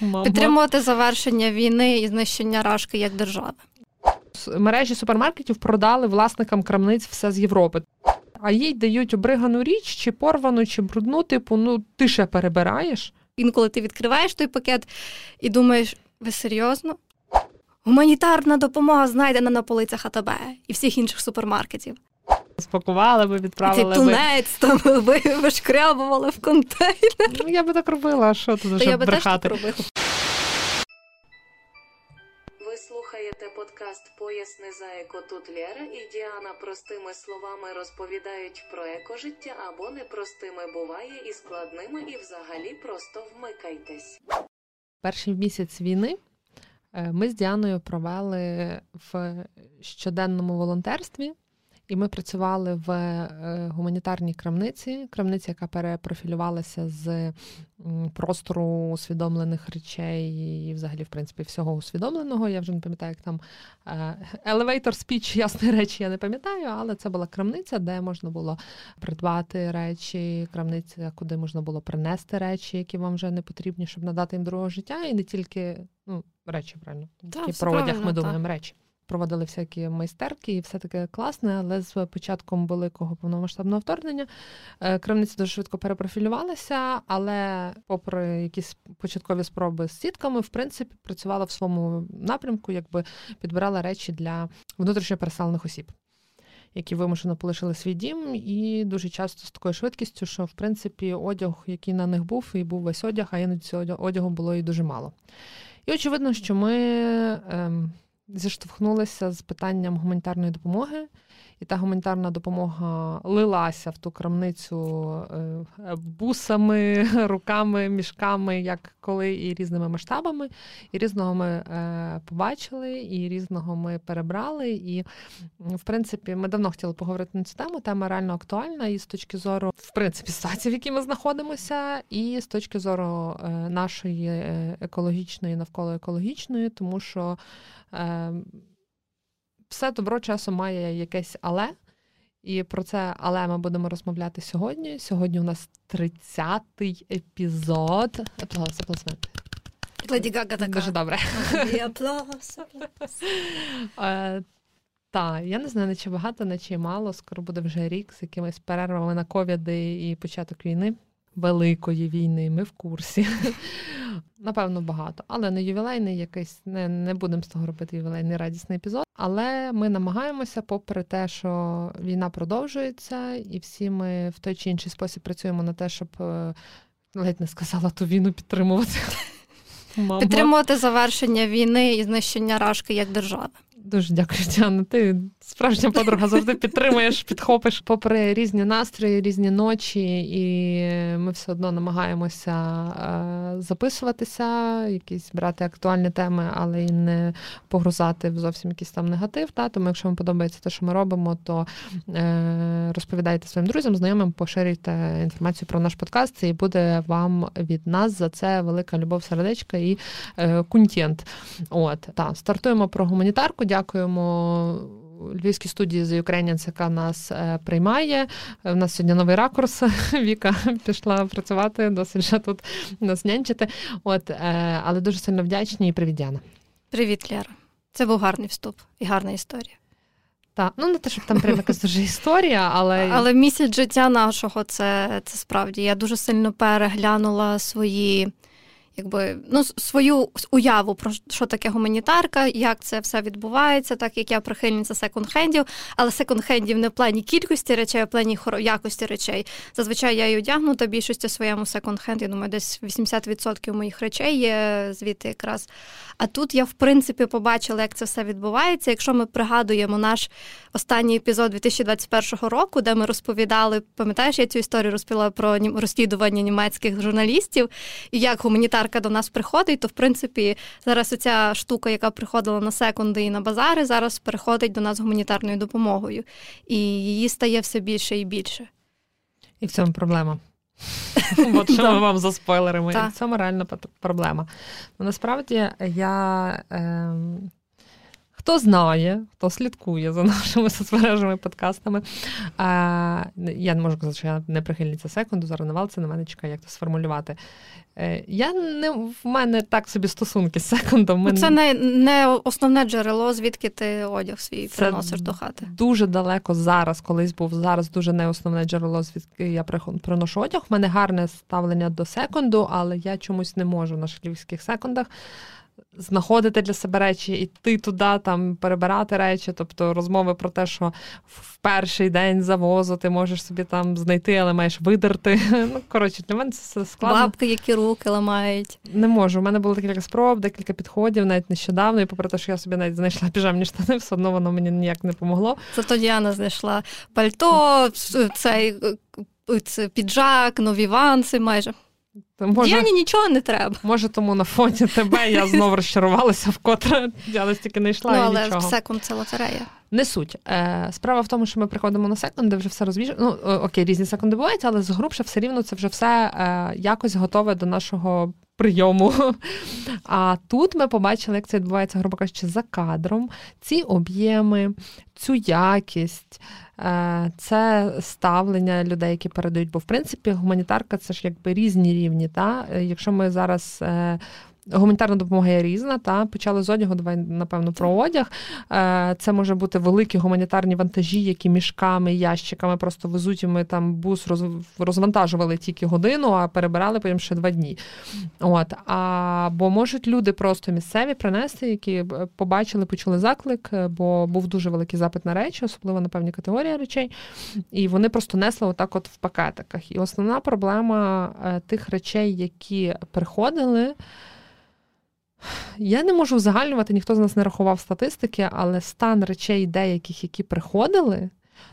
Мама. Підтримувати завершення війни і знищення рашки як держави. Мережі супермаркетів продали власникам крамниць все з Європи. А їй дають обригану річ, чи порвану, чи брудну, типу, ну ти ще перебираєш. Інколи ти відкриваєш той пакет і думаєш, ви серйозно? Гуманітарна допомога знайдена на полицях АТБ і всіх інших супермаркетів. Спакували би, відправили би. тунець там ви вишкрябували в контейнер. Ну, я би так робила, а що тут Та вже я би теж брехати? так робила. Ви слухаєте подкаст Поясни за еко. Тут Лєра і Діана простими словами розповідають про екожиття або непростими буває і складними, і взагалі просто вмикайтесь. Перший місяць війни е, ми з Діаною провели в щоденному волонтерстві, і ми працювали в е, гуманітарній крамниці, крамниці, яка перепрофілювалася з простору усвідомлених речей і, взагалі, в принципі, всього усвідомленого. Я вже не пам'ятаю, як там е, elevator speech, ясні речі, я не пам'ятаю, але це була крамниця, де можна було придбати речі, крамниця, куди можна було принести речі, які вам вже не потрібні, щоб надати їм другого життя, і не тільки ну, речі, правильно, все про одяг ми думаємо речі. Проводили всякі майстерки, і все таке класне, але з початком великого повномасштабного вторгнення е, крамниця дуже швидко перепрофілювалася, але, попри якісь початкові спроби з сітками, в принципі, працювала в своєму напрямку, якби підбирала речі для внутрішньо переселених осіб. Які вимушено полишили свій дім, і дуже часто з такою швидкістю, що в принципі одяг, який на них був, і був весь одяг, а іноді цього одягу було і дуже мало. І очевидно, що ми ем, зіштовхнулися з питанням гуманітарної допомоги, і та гуманітарна допомога лилася в ту крамницю е, бусами, руками, мішками, як коли, і різними масштабами. І різного ми е, побачили, і різного ми перебрали. І, в принципі, ми давно хотіли поговорити на цю тему. Тема реально актуальна і з точки зору, в принципі, ситуації, в якій ми знаходимося, і з точки зору е, нашої екологічної, навколо екологічної, тому що все добро часом має якесь але. І про це але ми будемо розмовляти сьогодні. Сьогодні у нас 30-й епізод. Аплодис, аплодисменти. Леді Гага така. Дуже добре. І аплодис, аплодис. Е, та, я не знаю, наче багато, наче мало. Скоро буде вже рік з якимись перервами на ковіди і початок війни. Великої війни, ми в курсі. Напевно, багато. Але не ювілейний якийсь, не, не будемо з того робити ювілейний радісний епізод. Але ми намагаємося, попри те, що війна продовжується, і всі ми в той чи інший спосіб працюємо на те, щоб е, ледь не сказала ту війну підтримувати. Мама. Підтримувати завершення війни і знищення рашки як держави. Дуже дякую, Діана. Ти справжня подруга завжди підтримуєш, підхопиш попри різні настрої, різні ночі, і ми все одно намагаємося е, записуватися, якісь брати актуальні теми, але й не погрузати в зовсім якийсь там негатив. Та? Тому, якщо вам подобається те, що ми робимо, то е, розповідайте своїм друзям, знайомим, поширюйте інформацію про наш подкаст, і буде вам від нас за це велика любов, сердечка і е, кунтент. От та стартуємо про гуманітарку. Дякуємо. Львівській студії The Ukrainians, яка нас е, приймає. У нас сьогодні новий ракурс. Віка пішла працювати, досить вже тут нас нянчити. От, е, але дуже сильно вдячні і привіт, Діана. Привіт, Лера. Це був гарний вступ і гарна історія. Та, ну не те, щоб там прям якась дуже історія, але, Але місяць життя нашого це, це справді. Я дуже сильно переглянула свої. Якби ну свою уяву про що таке гуманітарка, як це все відбувається, так як я прихильниця секонд-хендів, але секонд-хендів не в плані кількості речей, а в плані якості речей. Зазвичай я і одягнута більшості своєму секонд-хенд. Я думаю, десь 80% моїх речей є звідти якраз. А тут я в принципі побачила, як це все відбувається. Якщо ми пригадуємо наш останній епізод 2021 року, де ми розповідали, пам'ятаєш, я цю історію розповіла про розслідування німецьких журналістів і як гуманітарка до нас приходить, то в принципі зараз оця штука, яка приходила на секунди і на базари, зараз переходить до нас гуманітарною допомогою, і її стає все більше і більше. і в цьому проблема. От що ми вам за спойлерами, це в цьому реально проблема. Ну, насправді я. Е, Хто знає, хто слідкує за нашими соцмережами подкастами. А, Я не можу казати, що я не прихильниця секунду, зараз навалиться на мене чекає, як це сформулювати. Е, я не в мене так собі стосунки з секундом. Ми... Це не не основне джерело, звідки ти одяг свій Це приносиш до хати. Дуже далеко зараз, колись був зараз дуже не основне джерело, звідки я приношу одяг. У мене гарне ставлення до секунду, але я чомусь не можу на шлівських секундах знаходити для себе речі, йти туди, там перебирати речі, тобто розмови про те, що в перший день завозу ти можеш собі там знайти, але маєш видерти. Ну, коротше, для мене це складно. Бабки, які руки ламають. Не можу. У мене було декілька спроб, декілька підходів, навіть нещодавно, і попри те, що я собі навіть знайшла піжамні штани, все одно воно мені ніяк не помогло. Зато Діана знайшла пальто, цей це піджак, нові ванси майже. Може, Діані нічого не треба. Може, тому на фоні тебе я знову розчарувалася, вкотре я стільки не йшла. Ну, але нічого. секунд це лотерея. Не суть. Е, Справа в тому, що ми приходимо на секунд, де вже все розвіжено. Ну, окей, різні секунди бувають, але згрубше все рівно це вже все е, якось готове до нашого прийому. А тут ми побачили, як це відбувається, грубо кажучи, за кадром. Ці об'єми, цю якість. Е, це ставлення людей, які передають. Бо в принципі гуманітарка це ж якби різні рівні. Та? Е, якщо ми зараз е, Гуманітарна допомога є різна, та почали з одягу, давай, напевно, про одяг. Е, це може бути великі гуманітарні вантажі, які мішками, ящиками просто везуть, і ми там бус розвантажували тільки годину, а перебирали потім ще два дні. От. Або можуть люди просто місцеві принести, які побачили, почули заклик, е, бо був дуже великий запит на речі, особливо на певні категорії речей. І вони просто несли отак от в пакетиках. І основна проблема е, тих речей, які приходили. Я не можу узагальнювати, ніхто з нас не рахував статистики, але стан речей деяких, які приходили,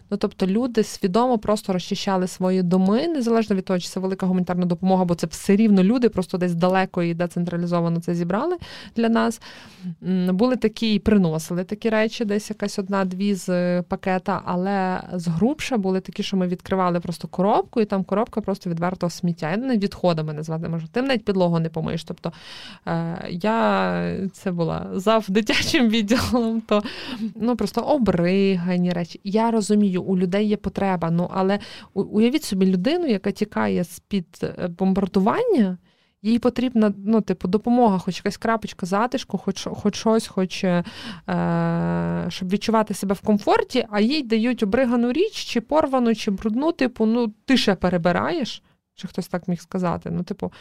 Ну тобто люди свідомо просто розчищали свої доми, незалежно від того, чи це велика гуманітарна допомога, бо це все рівно люди, просто десь далеко і децентралізовано це зібрали для нас. Були такі і приносили такі речі, десь якась одна-дві з е, пакета, але з згрубше були такі, що ми відкривали просто коробку, і там коробка просто відвертого сміття. Я не відходами назвати можу. Ти навіть підлогу не помиєш. Тобто е, я це була зав дитячим відділом, то ну просто обригані речі. Я розумію у людей є потреба. Ну але уявіть собі людину, яка тікає з під е, бомбардування. Їй потрібна ну, типу, допомога, хоч якась крапочка затишку, хоч хоч щось, хоч е, щоб відчувати себе в комфорті, а їй дають обригану річ, чи порвану, чи брудну, типу, ну ти ще перебираєш, чи хтось так міг сказати. Ну, типу,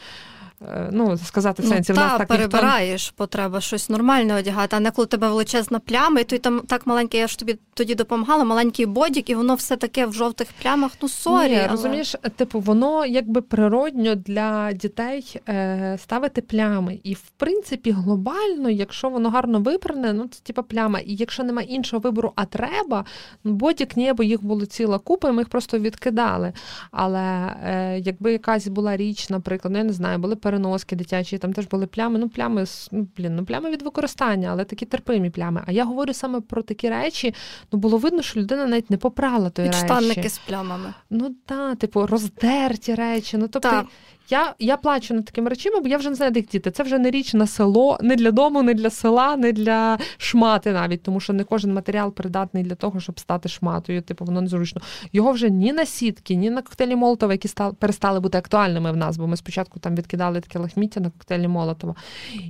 Е, ну, сказати в ну, сенсі, ну, в нас та, так перебираєш, ніхто... потреба щось нормальне одягати, а не коли тебе величезна пляма, і ти там так маленький, я ж тобі тоді допомагала, маленький бодік, і воно все таке в жовтих плямах. Ну sorry. Ні, але... розумієш, типу, воно якби природньо для дітей е, ставити плями. І в принципі, глобально, якщо воно гарно випране, ну це типу пляма. І якщо немає іншого вибору, а треба, ну бодік ні, бо їх було ціла купа, і ми їх просто відкидали. Але е, якби якась була річ, наприклад, ну я не знаю, були переноски дитячі, там теж були плями. Ну, плями ну, блін, ну плями від використання, але такі терпимі плями. А я говорю саме про такі речі. Ну було видно, що людина навіть не попрала тої речі. Штанники з плямами. Ну так, типу, роздерті речі. Ну тобто. Так. Я я плачу над такими речами, бо я вже не знаю, де їх діти. Це вже не річ на село, не для дому, не для села, не для шмати навіть, тому що не кожен матеріал придатний для того, щоб стати шматою. Типу, воно незручно. Його вже ні на сітки, ні на коктейлі Молотова, які стали перестали бути актуальними в нас, бо ми спочатку там відкидали таке лахміття на коктейлі Молотова.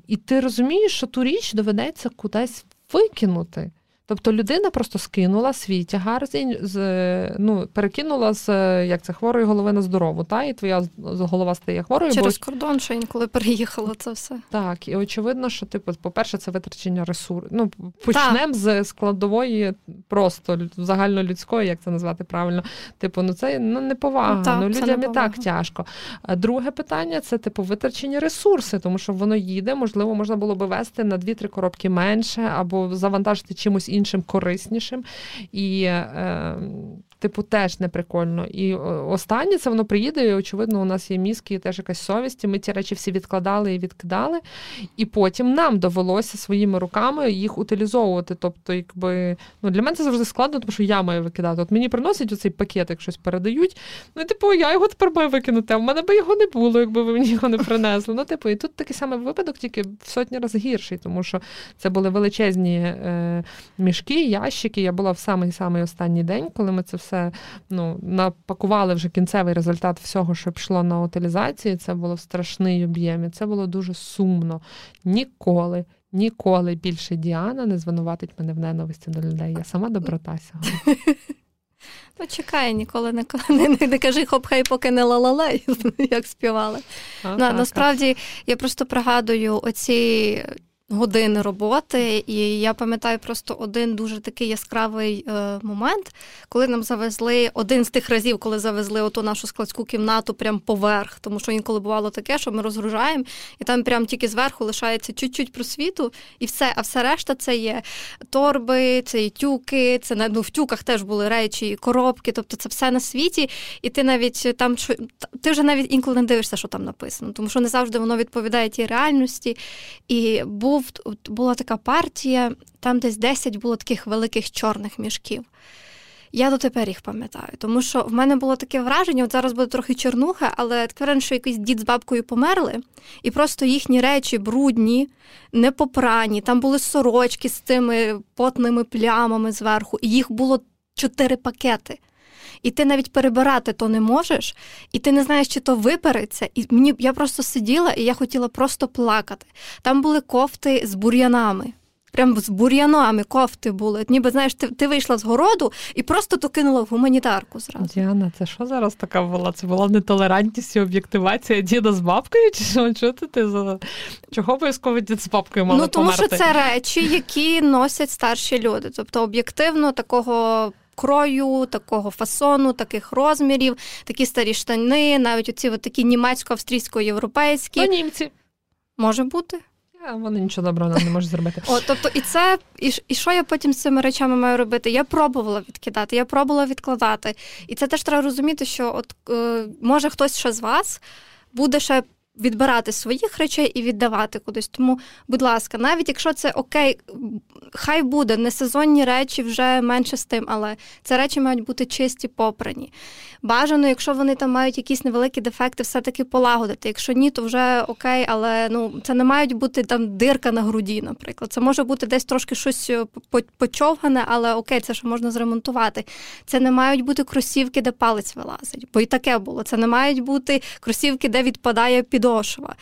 І ти розумієш, що ту річ доведеться кудись викинути. Тобто людина просто скинула свій тягар з ну, перекинула з як це хворої голови на здорову, та і твоя голова стає хворою. Через бо... кордон, що інколи переїхало це все. Так, і очевидно, що типу, по-перше, це витрачення ресурсів. Ну, почнемо з складової, просто загальнолюдської, як це назвати правильно. Типу, ну це ну, неповага. Ну, так, ну людям і так тяжко. А друге питання це типу витрачені ресурси, тому що воно їде, можливо, можна було би вести на 2-3 коробки менше або завантажити чимось іншим іншим кориснішим. І е, типу, теж не прикольно. І останнє це воно приїде, і очевидно, у нас є мізки, і теж якась совість. і Ми ті речі всі відкладали і відкидали. І потім нам довелося своїми руками їх утилізовувати. Тобто, якби ну для мене це завжди складно, тому що я маю викидати. От мені приносять оцей пакет, як щось передають. Ну, типу, я його тепер маю викинути. А в мене би його не було, якби ви мені його не принесли. Ну, типу, і тут такий самий випадок, тільки в сотні разів гірший, тому що це були величезні е, мішки, ящики. Я була в самий самий останній день, коли ми це все ну, напакували вже кінцевий результат всього, що пішло на утилізацію. Це було в страшний об'єм. І Це було дуже сумно. Ніколи. Ніколи більше Діана не звинуватить мене в ненависті до людей. Я сама доброта сьогодні. Ну, чекай, ніколи не не, не, не кажи хоп, хай поки не лалалей, як співали. А, На, Насправді я просто пригадую оці години роботи. І я пам'ятаю просто один дуже такий яскравий е, момент, коли нам завезли один з тих разів, коли завезли оту нашу складську кімнату прям поверх. Тому що інколи бувало таке, що ми розгружаємо, і там прям тільки зверху лишається чуть-чуть просвіту, і все. А все решта це є торби, це є тюки, це ну, в тюках теж були речі, і коробки, тобто це все на світі. І ти навіть там ти вже навіть інколи не дивишся, що там написано, тому що не завжди воно відповідає тій реальності. І був був була така партія, там десь 10 було таких великих чорних мішків. Я дотепер їх пам'ятаю, тому що в мене було таке враження, от зараз буде трохи чорнуха, але таке що якийсь дід з бабкою померли, і просто їхні речі брудні, непопрані, там були сорочки з цими потними плямами зверху, і їх було чотири пакети і ти навіть перебирати то не можеш, і ти не знаєш, чи то випереться. І мені я просто сиділа і я хотіла просто плакати. Там були кофти з бур'янами. Прям з бур'янами кофти були. Ніби знаєш, ти ти вийшла з городу і просто то кинула в гуманітарку зразу. Діана, це що зараз така була? Це була нетолерантність і об'єктивація діда з бабкою? Чи що? Чого ти за чого обов'язково дід з бабкою мали Ну тому померти? що це речі, які носять старші люди. Тобто об'єктивно такого крою, такого фасону, таких розмірів, такі старі штани, навіть оці от такі німецько-австрійсько-європейські. Ну, німці. Може бути. Вони нічого доброго не можуть зробити. О, тобто, і це, і, і що я потім з цими речами маю робити? Я пробувала відкидати, я пробувала відкладати. І це теж треба розуміти, що от е, може хтось ще з вас буде ще відбирати своїх речей і віддавати кудись. Тому, будь ласка, навіть якщо це окей, хай буде не сезонні речі вже менше з тим, але це речі мають бути чисті, попрані. Бажано, якщо вони там мають якісь невеликі дефекти, все-таки полагодити. Якщо ні, то вже окей, але ну це не мають бути там дирка на груді, наприклад. Це може бути десь трошки щось е, почовгане, але окей, це ще можна зремонтувати. Це не мають бути кросівки, де палець вилазить, бо і таке було. Це не мають бути кросівки, де відпадає підошва.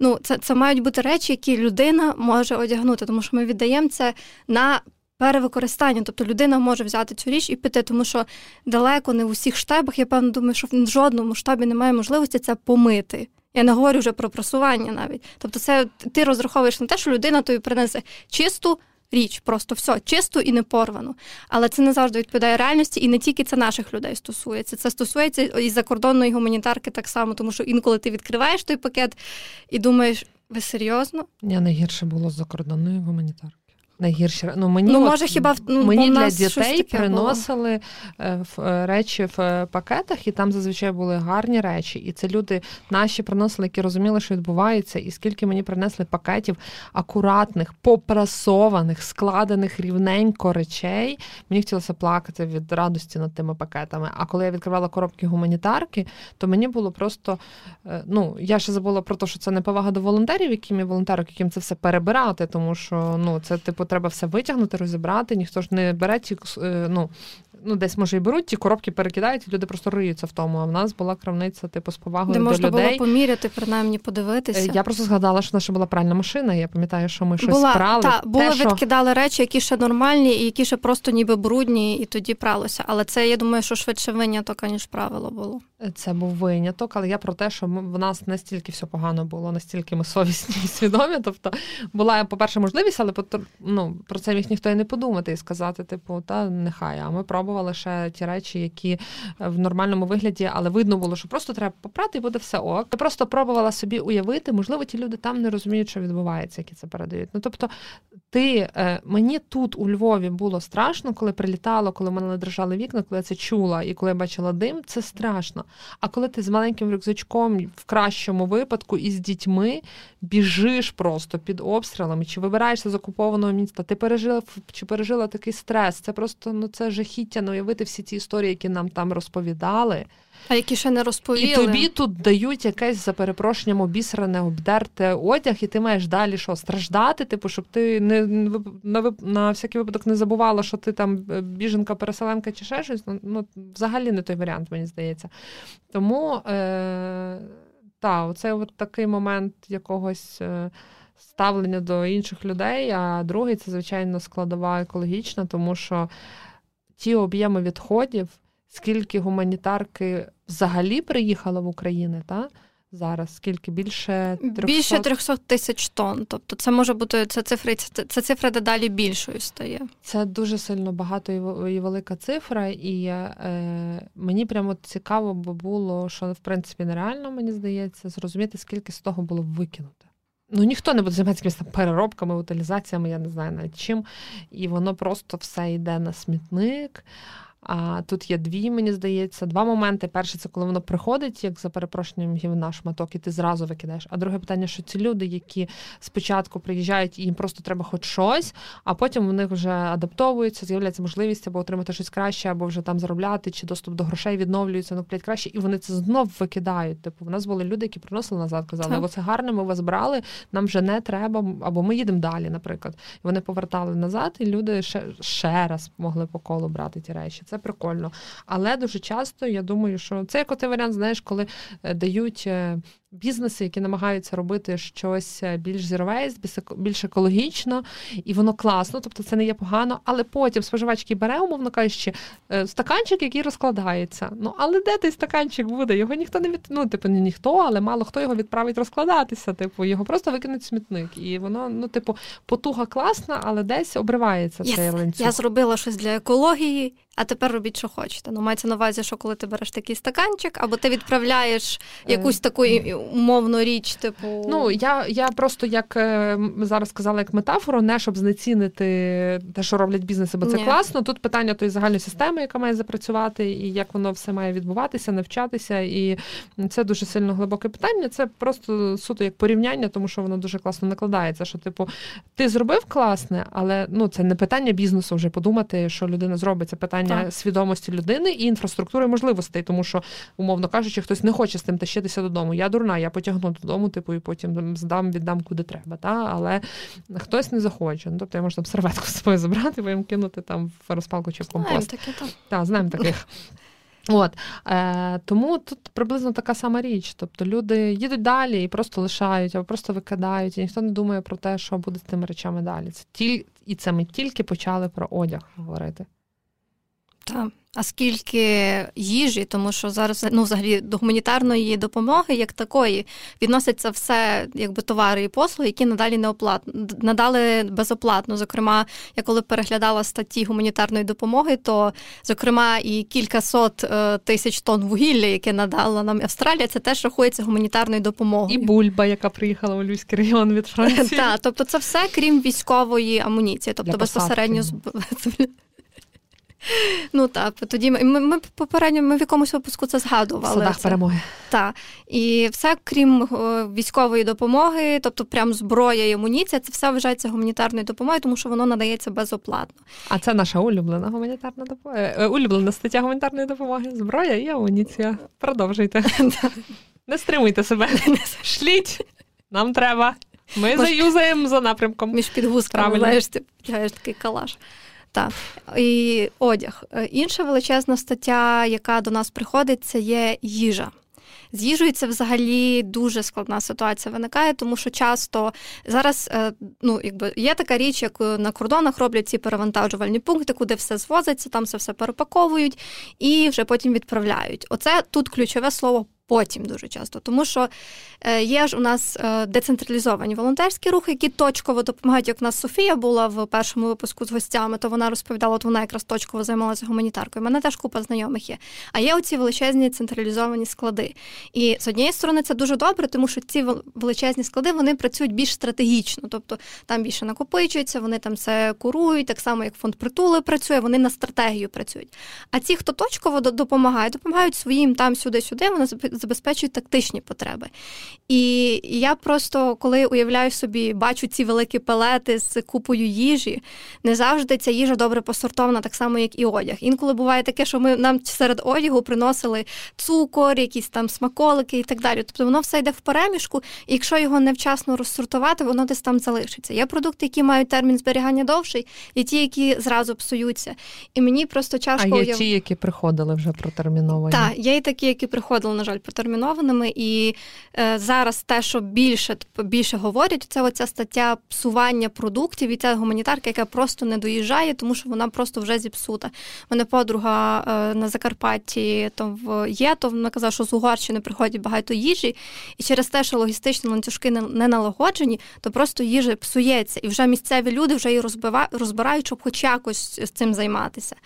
Ну, це, це мають бути речі, які людина може одягнути, тому що ми віддаємо це на перевикористання. Тобто людина може взяти цю річ і піти, тому що далеко не в усіх штабах, я певно думаю, що в жодному штабі немає можливості це помити. Я не говорю вже про просування навіть. Тобто, це ти розраховуєш на те, що людина тобі принесе чисту. Річ, просто все чисту і не порвану. Але це не завжди відповідає реальності, і не тільки це наших людей стосується. Це стосується і закордонної гуманітарки так само, тому що інколи ти відкриваєш той пакет і думаєш, ви серйозно? Я найгірше було з закордонної гуманітарки. Найгірші ну мені ну, може, хіба ну, мені для дітей приносили було. Е, е, речі в е, пакетах, і там зазвичай були гарні речі. І це люди наші приносили, які розуміли, що відбувається, і скільки мені принесли пакетів акуратних, попрасованих, складених рівненько речей. Мені хотілося плакати від радості над тими пакетами. А коли я відкривала коробки гуманітарки, то мені було просто ну я ще забула про те, що це не повага до волонтерів, яким волонтерок, яким це все перебирати, тому що ну це типу треба все витягнути, розібрати. Ніхто ж не бере ті е, ну, ну десь може і беруть, ті коробки перекидають, і люди просто риються в тому. А в нас була крамниця, типу, з повагою Де до можна людей. було поміряти, принаймні подивитися. Е, я просто згадала, що наша була пральна машина. Я пам'ятаю, що ми щось була, прали. Та, були Те, відкидали речі, які ще нормальні, і які ще просто ніби брудні, і тоді пралося. Але це я думаю, що швидше виняток, ніж правило було. Це був виняток, але я про те, що в нас настільки все погано було, настільки ми совісні і свідомі. Тобто була, по-перше, можливість, але ну, про це міг ніхто і не подумати і сказати, типу, та нехай. А ми пробували ще ті речі, які в нормальному вигляді, але видно було, що просто треба попрати і буде все ок. Я просто пробувала собі уявити, можливо, ті люди там не розуміють, що відбувається, які це передають. Ну тобто ти е, мені тут у Львові було страшно, коли прилітало, коли в мене дрожали вікна, коли я це чула і коли я бачила дим, це страшно. А коли ти з маленьким рюкзачком в кращому випадку і з дітьми біжиш просто під обстрілами, чи вибираєшся з окупованого міста, ти пережила чи пережила такий стрес? Це просто ну це жахіття, ну уявити всі ці історії, які нам там розповідали. А які ще не розповіли. І тобі тут дають якесь за перепрошенням обісране, обдерте одяг, і ти маєш далі що страждати, типу, щоб ти не на на всякий випадок не забувала, що ти там е, біженка, переселенка чи ще щось. Ну, ну взагалі не той варіант, мені здається. Тому е, та, оце от такий момент якогось. Е, ставлення до інших людей, а другий це, звичайно, складова екологічна, тому що ті об'єми відходів, скільки гуманітарки взагалі приїхало в Україну, та? Зараз скільки більше 300... більше 300 тисяч тонн. Тобто це може бути це цифри, це, це цифра дедалі більшою стає. Це дуже сильно багато і велика цифра, і е, мені прямо цікаво би було, що в принципі нереально мені здається, зрозуміти, скільки з того було викинуто. Ну, ніхто не буде займатися якимись там переробками, утилізаціями, я не знаю навіть чим. І воно просто все йде на смітник. А тут є дві, мені здається, два моменти. Перше, це коли воно приходить, як за перепрошенням гівна шматок, і ти зразу викидаєш. А друге питання, що ці люди, які спочатку приїжджають і їм просто треба хоч щось, а потім в них вже адаптовуються, з'являється можливість або отримати щось краще, або вже там заробляти, чи доступ до грошей відновлюється, ну куплять краще, і вони це знов викидають. Типу, в нас були люди, які приносили назад, казали, оце гарне, ми вас брали, нам вже не треба, або ми їдемо далі, наприклад. І вони повертали назад, і люди ще, ще раз могли по колу брати ті речі це прикольно. Але дуже часто я думаю, що це як варіант, знаєш, коли е, дають е, бізнеси, які намагаються робити щось е, більш зіровейс, більш екологічно, і воно класно, тобто це не є погано. Але потім споживач, який бере, умовно кажучи, стаканчик, який розкладається. Ну але де той стаканчик буде? Його ніхто не від... ну, типу, не ніхто, але мало хто його відправить розкладатися. Типу, його просто викинуть смітник. І воно, ну, типу, потуга класна, але десь обривається yes. цей ланцюг. Я зробила щось для екології а тепер робіть, що хочете. Ну, мається на увазі, що коли ти береш такий стаканчик, або ти відправляєш е, якусь таку умовну річ, типу. Ну, я я просто як е, зараз сказала, як метафору, не щоб знецінити те, що роблять бізнеси, бо це Ні. класно. Тут питання тої загальної системи, яка має запрацювати, і як воно все має відбуватися, навчатися. І це дуже сильно глибоке питання. Це просто суто як порівняння, тому що воно дуже класно накладається. Що, типу, ти зробив класне, але ну це не питання бізнесу вже подумати, що людина зробить. Це питання так. свідомості людини і інфраструктури можливостей, тому що, умовно кажучи, хтось не хоче з тим тащитися додому. Я дурна, я потягну додому, типу, і потім здам, віддам куди треба. Та? Але хтось не захоче. Ну, Тобто я можу там серветку з собою забрати, потім кинути там в розпалку чи в компост. Знаємо таке, так. Так, знаємо таких. От е, тому тут приблизно така сама річ. Тобто люди їдуть далі і просто лишають, або просто викидають, і ніхто не думає про те, що буде з тими речами далі. Це ті, і це ми тільки почали про одяг говорити. Так. А скільки їжі, тому що зараз ну, взагалі до гуманітарної допомоги як такої відносяться все, якби товари і послуги, які надалі неоплатно надали безоплатно. Зокрема, я коли переглядала статті гуманітарної допомоги, то зокрема і кількасот е, тисяч тонн вугілля, яке надала нам Австралія, це теж рахується гуманітарною допомогою. І бульба, яка приїхала у Львівський регіон від Франції. Так, тобто це все крім військової амуніції, тобто безпосередньо Ну так, тоді ми ми попередньо ми в якомусь випуску це згадували. В Садах перемоги. Так. І все, крім військової допомоги, тобто прям зброя і амуніція, це все вважається гуманітарною допомогою, тому що воно надається безоплатно. А це наша улюблена гуманітарна допомога. Е, улюблена стаття гуманітарної допомоги. Зброя і амуніція. Продовжуйте. Не стримуйте себе, шліть. Нам треба. Ми заюзаємо за напрямком. Між підгузками, знаєш, ти такий калаш. Так. І одяг. Е, інша величезна стаття, яка до нас приходить, це є їжа. З їжею це взагалі дуже складна ситуація виникає, тому що часто зараз е, ну, якби є така річ, як на кордонах роблять ці перевантажувальні пункти, куди все звозиться, там це все перепаковують і вже потім відправляють. Оце тут ключове слово потім дуже часто. Тому що е, є ж у нас е, децентралізовані волонтерські рухи, які точково допомагають. Як у нас Софія була в першому випуску з гостями, то вона розповідала, от вона якраз точково займалася гуманітаркою. У мене теж купа знайомих є. А є оці величезні централізовані склади. І з однієї сторони це дуже добре, тому що ці величезні склади вони працюють більш стратегічно, тобто там більше накопичується, вони там все курують, так само як фонд притули працює, вони на стратегію працюють. А ті, хто точково допомагають, допомагають своїм там сюди-сюди, вони забезпечують тактичні потреби. І я просто, коли уявляю собі, бачу ці великі пелети з купою їжі, не завжди ця їжа добре посортована, так само, як і одяг. Інколи буває таке, що ми нам серед одягу приносили цукор, якісь там смаколики і так далі. Тобто воно все йде в перемішку, і якщо його невчасно розсортувати, воно десь там залишиться. Є продукти, які мають термін зберігання довший, і ті, які зразу псуються. І мені просто чашко... А є ті, які приходили вже протерміновані? Так, є і такі, які приходили, на жаль, протермінованими. І е, зараз те, що більше більше говорять, це оця стаття псування продуктів і ця гуманітарка, яка просто не доїжджає, тому що вона просто вже зіпсута. Мене подруга е, на Закарпатті то в є, то вона казала, що з Угорщини приходять багато їжі, і через те, що логістичні ланцюжки не, не налагоджені, то просто їжа псується, і вже місцеві люди вже її розбирають, щоб хоч якось з цим займатися.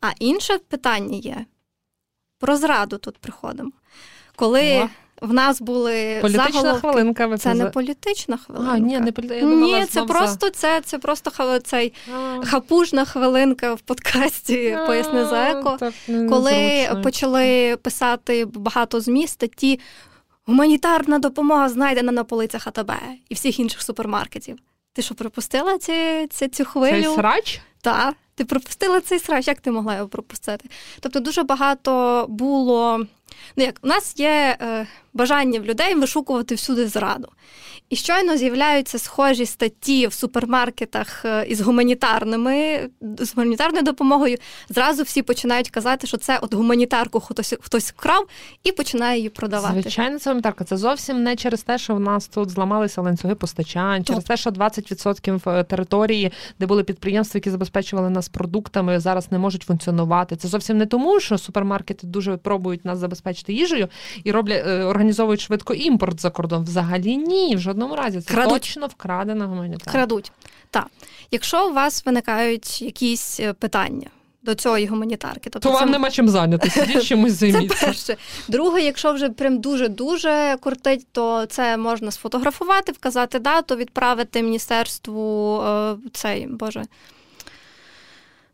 А інше питання є. Про зраду тут приходимо. Коли О. в нас були політична заголовки, хвилинка. Ви це не політична хвилинка. А, ні, не полі... Я думала, ні, це просто це це просто цей хапужна хвилинка в подкасті Поясни за еко. Коли почали писати багато змі статті гуманітарна допомога знайдена на полицях АТБ і всіх інших супермаркетів. Ти що пропустила ці, ці, цю хвилю? Цей срач? Так. Ти пропустила цей срач, як ти могла його пропустити? Тобто дуже багато було. Ну, як у нас є е, бажання в людей вишукувати всюди зраду. І щойно з'являються схожі статті в супермаркетах е, із гуманітарними з гуманітарною допомогою. Зразу всі починають казати, що це от гуманітарку хтось хтось вкрав і починає її продавати. Звичайно, це гуманітарка. Це зовсім не через те, що в нас тут зламалися ланцюги постачань, через те, що 20% е, території, де були підприємства, які забезпечували нас продуктами, зараз не можуть функціонувати. Це зовсім не тому, що супермаркети дуже пробують нас забезпечити їжею і роблять е, організовують швидко імпорт за кордон. Взагалі ні, в жодному разі це Крадуть. точно вкрадена гуманітарка. Крадуть. Так. Якщо у вас виникають якісь е, питання. До цієї гуманітарки. Тобто То це... вам нема чим зайнятися, сидіть чимось займіться. Це перше. Друге, якщо вже прям дуже-дуже кортить, то це можна сфотографувати, вказати дату, відправити міністерству е, цей, боже,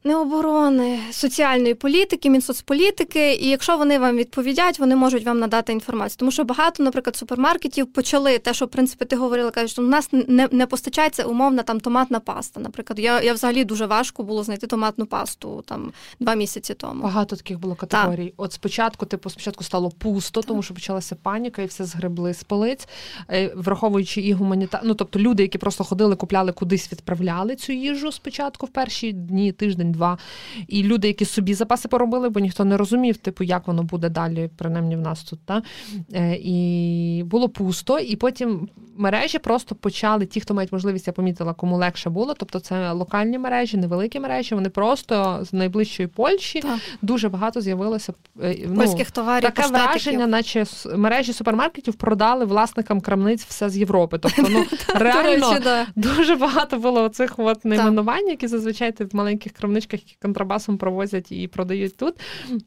не оборони, соціальної політики, мінсоцполітики, і якщо вони вам відповідять, вони можуть вам надати інформацію. Тому що багато, наприклад, супермаркетів почали те, що в принципі ти говорила, кажуть, що у нас не не постачається умовна там томатна паста. Наприклад, я я взагалі дуже важко було знайти томатну пасту там два місяці тому. Багато таких було категорій. Так. От спочатку, типу, спочатку стало пусто, так. тому що почалася паніка, і все згребли з полиць, е, враховуючи і гуманітар... Ну, тобто люди, які просто ходили, купляли кудись, відправляли цю їжу спочатку в перші дні, тиждень день-два. І люди, які собі запаси поробили, бо ніхто не розумів, типу, як воно буде далі, принаймні в нас тут. Та? Е, і було пусто, і потім мережі просто почали, ті, хто мають можливість, я помітила, кому легше було. Тобто це локальні мережі, невеликі мережі. Вони просто з найближчої Польщі так. дуже багато з'явилося е, ну, польських товарів. Таке враження, наче мережі супермаркетів продали власникам крамниць все з Європи. Тобто, ну реально дуже багато було оцих от найменувань, які зазвичай в маленьких крамничках які контрабасом провозять і продають тут.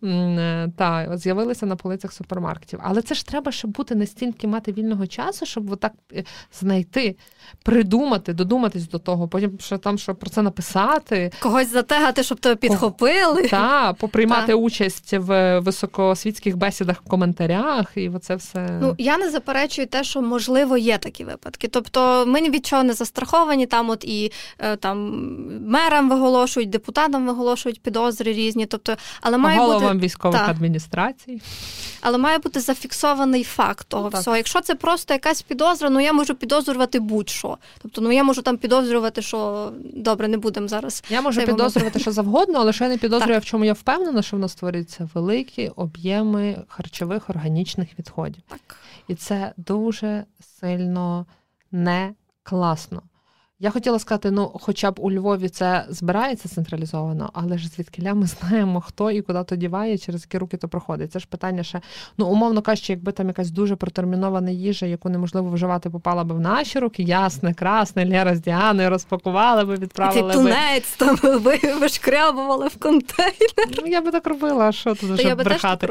Е, та з'явилися на полицях супермаркетів. Але це ж треба, щоб бути настільки мати вільного часу, щоб отак е, знайти, придумати, додуматись до того, потім що там що про це написати, когось затегати, щоб тебе підхопили. Так, поприймати та. участь в високоосвітських бесідах в коментарях, і оце все. Ну я не заперечую те, що можливо є такі випадки. Тобто ми ні від чого не застраховані, там от і е, там мерам виголошують, депутатам виголошують підозри різні. Тобто, але має Головам бути військових та. адміністрацій. Але має бути зафіксований факт того ну, всього. Якщо це просто якась підозра, ну я можу підозрювати будь-що. Тобто, ну я можу там підозрювати, що добре, не будемо зараз. Я можу підозрювати що завгодно, але що я не підозрюю, в чому я впевнена, що в нас створюються великі об'єми харчових органічних відходів. Так. І це дуже сильно не класно. Я хотіла сказати, ну, хоча б у Львові це збирається централізовано, але ж звідки ми знаємо, хто і куди то діває, через які руки то проходить. Це ж питання ще, ну, умовно кажучи, якби там якась дуже протермінована їжа, яку неможливо вживати, попала би в наші руки, ясне, красне, Лера з Діаною розпакували би, відправили би. тунець там ви вишкрябували в контейнер. Ну, я би так робила, що тут вже брехати.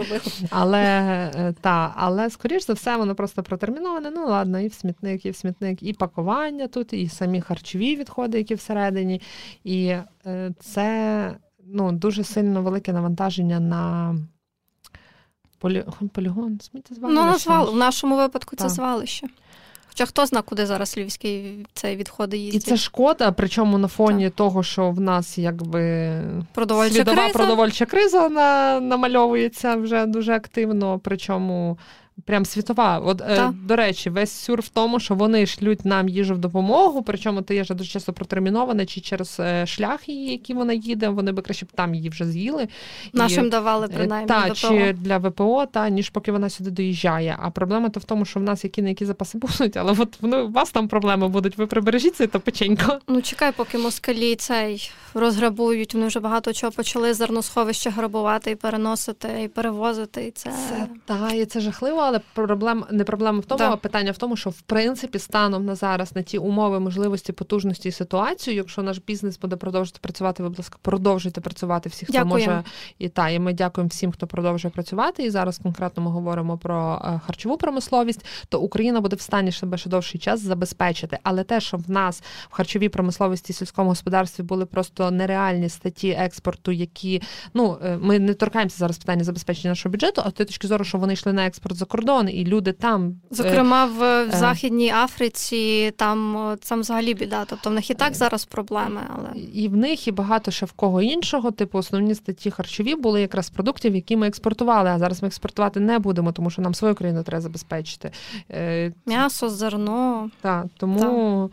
Але е, та, але скоріш за все, воно просто протерміноване. Ну ладно, і в смітник, і в смітник, і пакування тут, і самі харчові відходи, які всередині. І е, це ну, дуже сильно велике навантаження на полі... полігон, сміттєзвалище. Ну, назвали. В нашому випадку це звалище. Хоча хто зна, куди зараз львівський цей відходи їздять. І це шкода, причому на фоні так. того, що в нас якби продовольча свідова криза. продовольча криза на, намальовується вже дуже активно. Причому Прям світова. От е, до речі, весь сюр в тому, що вони шлють нам їжу в допомогу. Причому ти їжа дуже часто протермінована, чи через е, шлях її, який вона їде, вони би краще б там її вже з'їли. Нашим і, давали е, принаймні та, ВПО. чи для ВПО, та ніж поки вона сюди доїжджає. А проблема то в тому, що в нас які не які запаси будуть, але от вони у вас там проблеми будуть. Ви прибережіть це то печенько. Ну чекай, поки москалі цей розграбують. Вони вже багато чого почали зерносховище грабувати і переносити, і перевозити. І це це та і це жахливо але проблема не проблема в тому, так. а питання в тому, що в принципі станом на зараз на ті умови, можливості, потужності і ситуацію, якщо наш бізнес буде продовжувати працювати, ви, будь ласка, продовжуйте працювати всі, хто дякуємо. може і та і ми дякуємо всім, хто продовжує працювати. І зараз конкретно ми говоримо про е, харчову промисловість. То Україна буде в стані себе ще довший час забезпечити. Але те, що в нас в харчовій промисловості і сільському господарстві були просто нереальні статті експорту, які ну е, ми не торкаємося зараз питання забезпечення нашого бюджету, а з точки зору, що вони йшли на експорт за кордон, і люди там. Е, Зокрема, в, в е, Західній Африці там там взагалі біда. Тобто в них і так зараз проблеми. але І в них, і багато ще в кого іншого. Типу, основні статті харчові були якраз продуктів, які ми експортували. А зараз ми експортувати не будемо, тому що нам свою країну треба забезпечити. Е, М'ясо, зерно. Так, тому.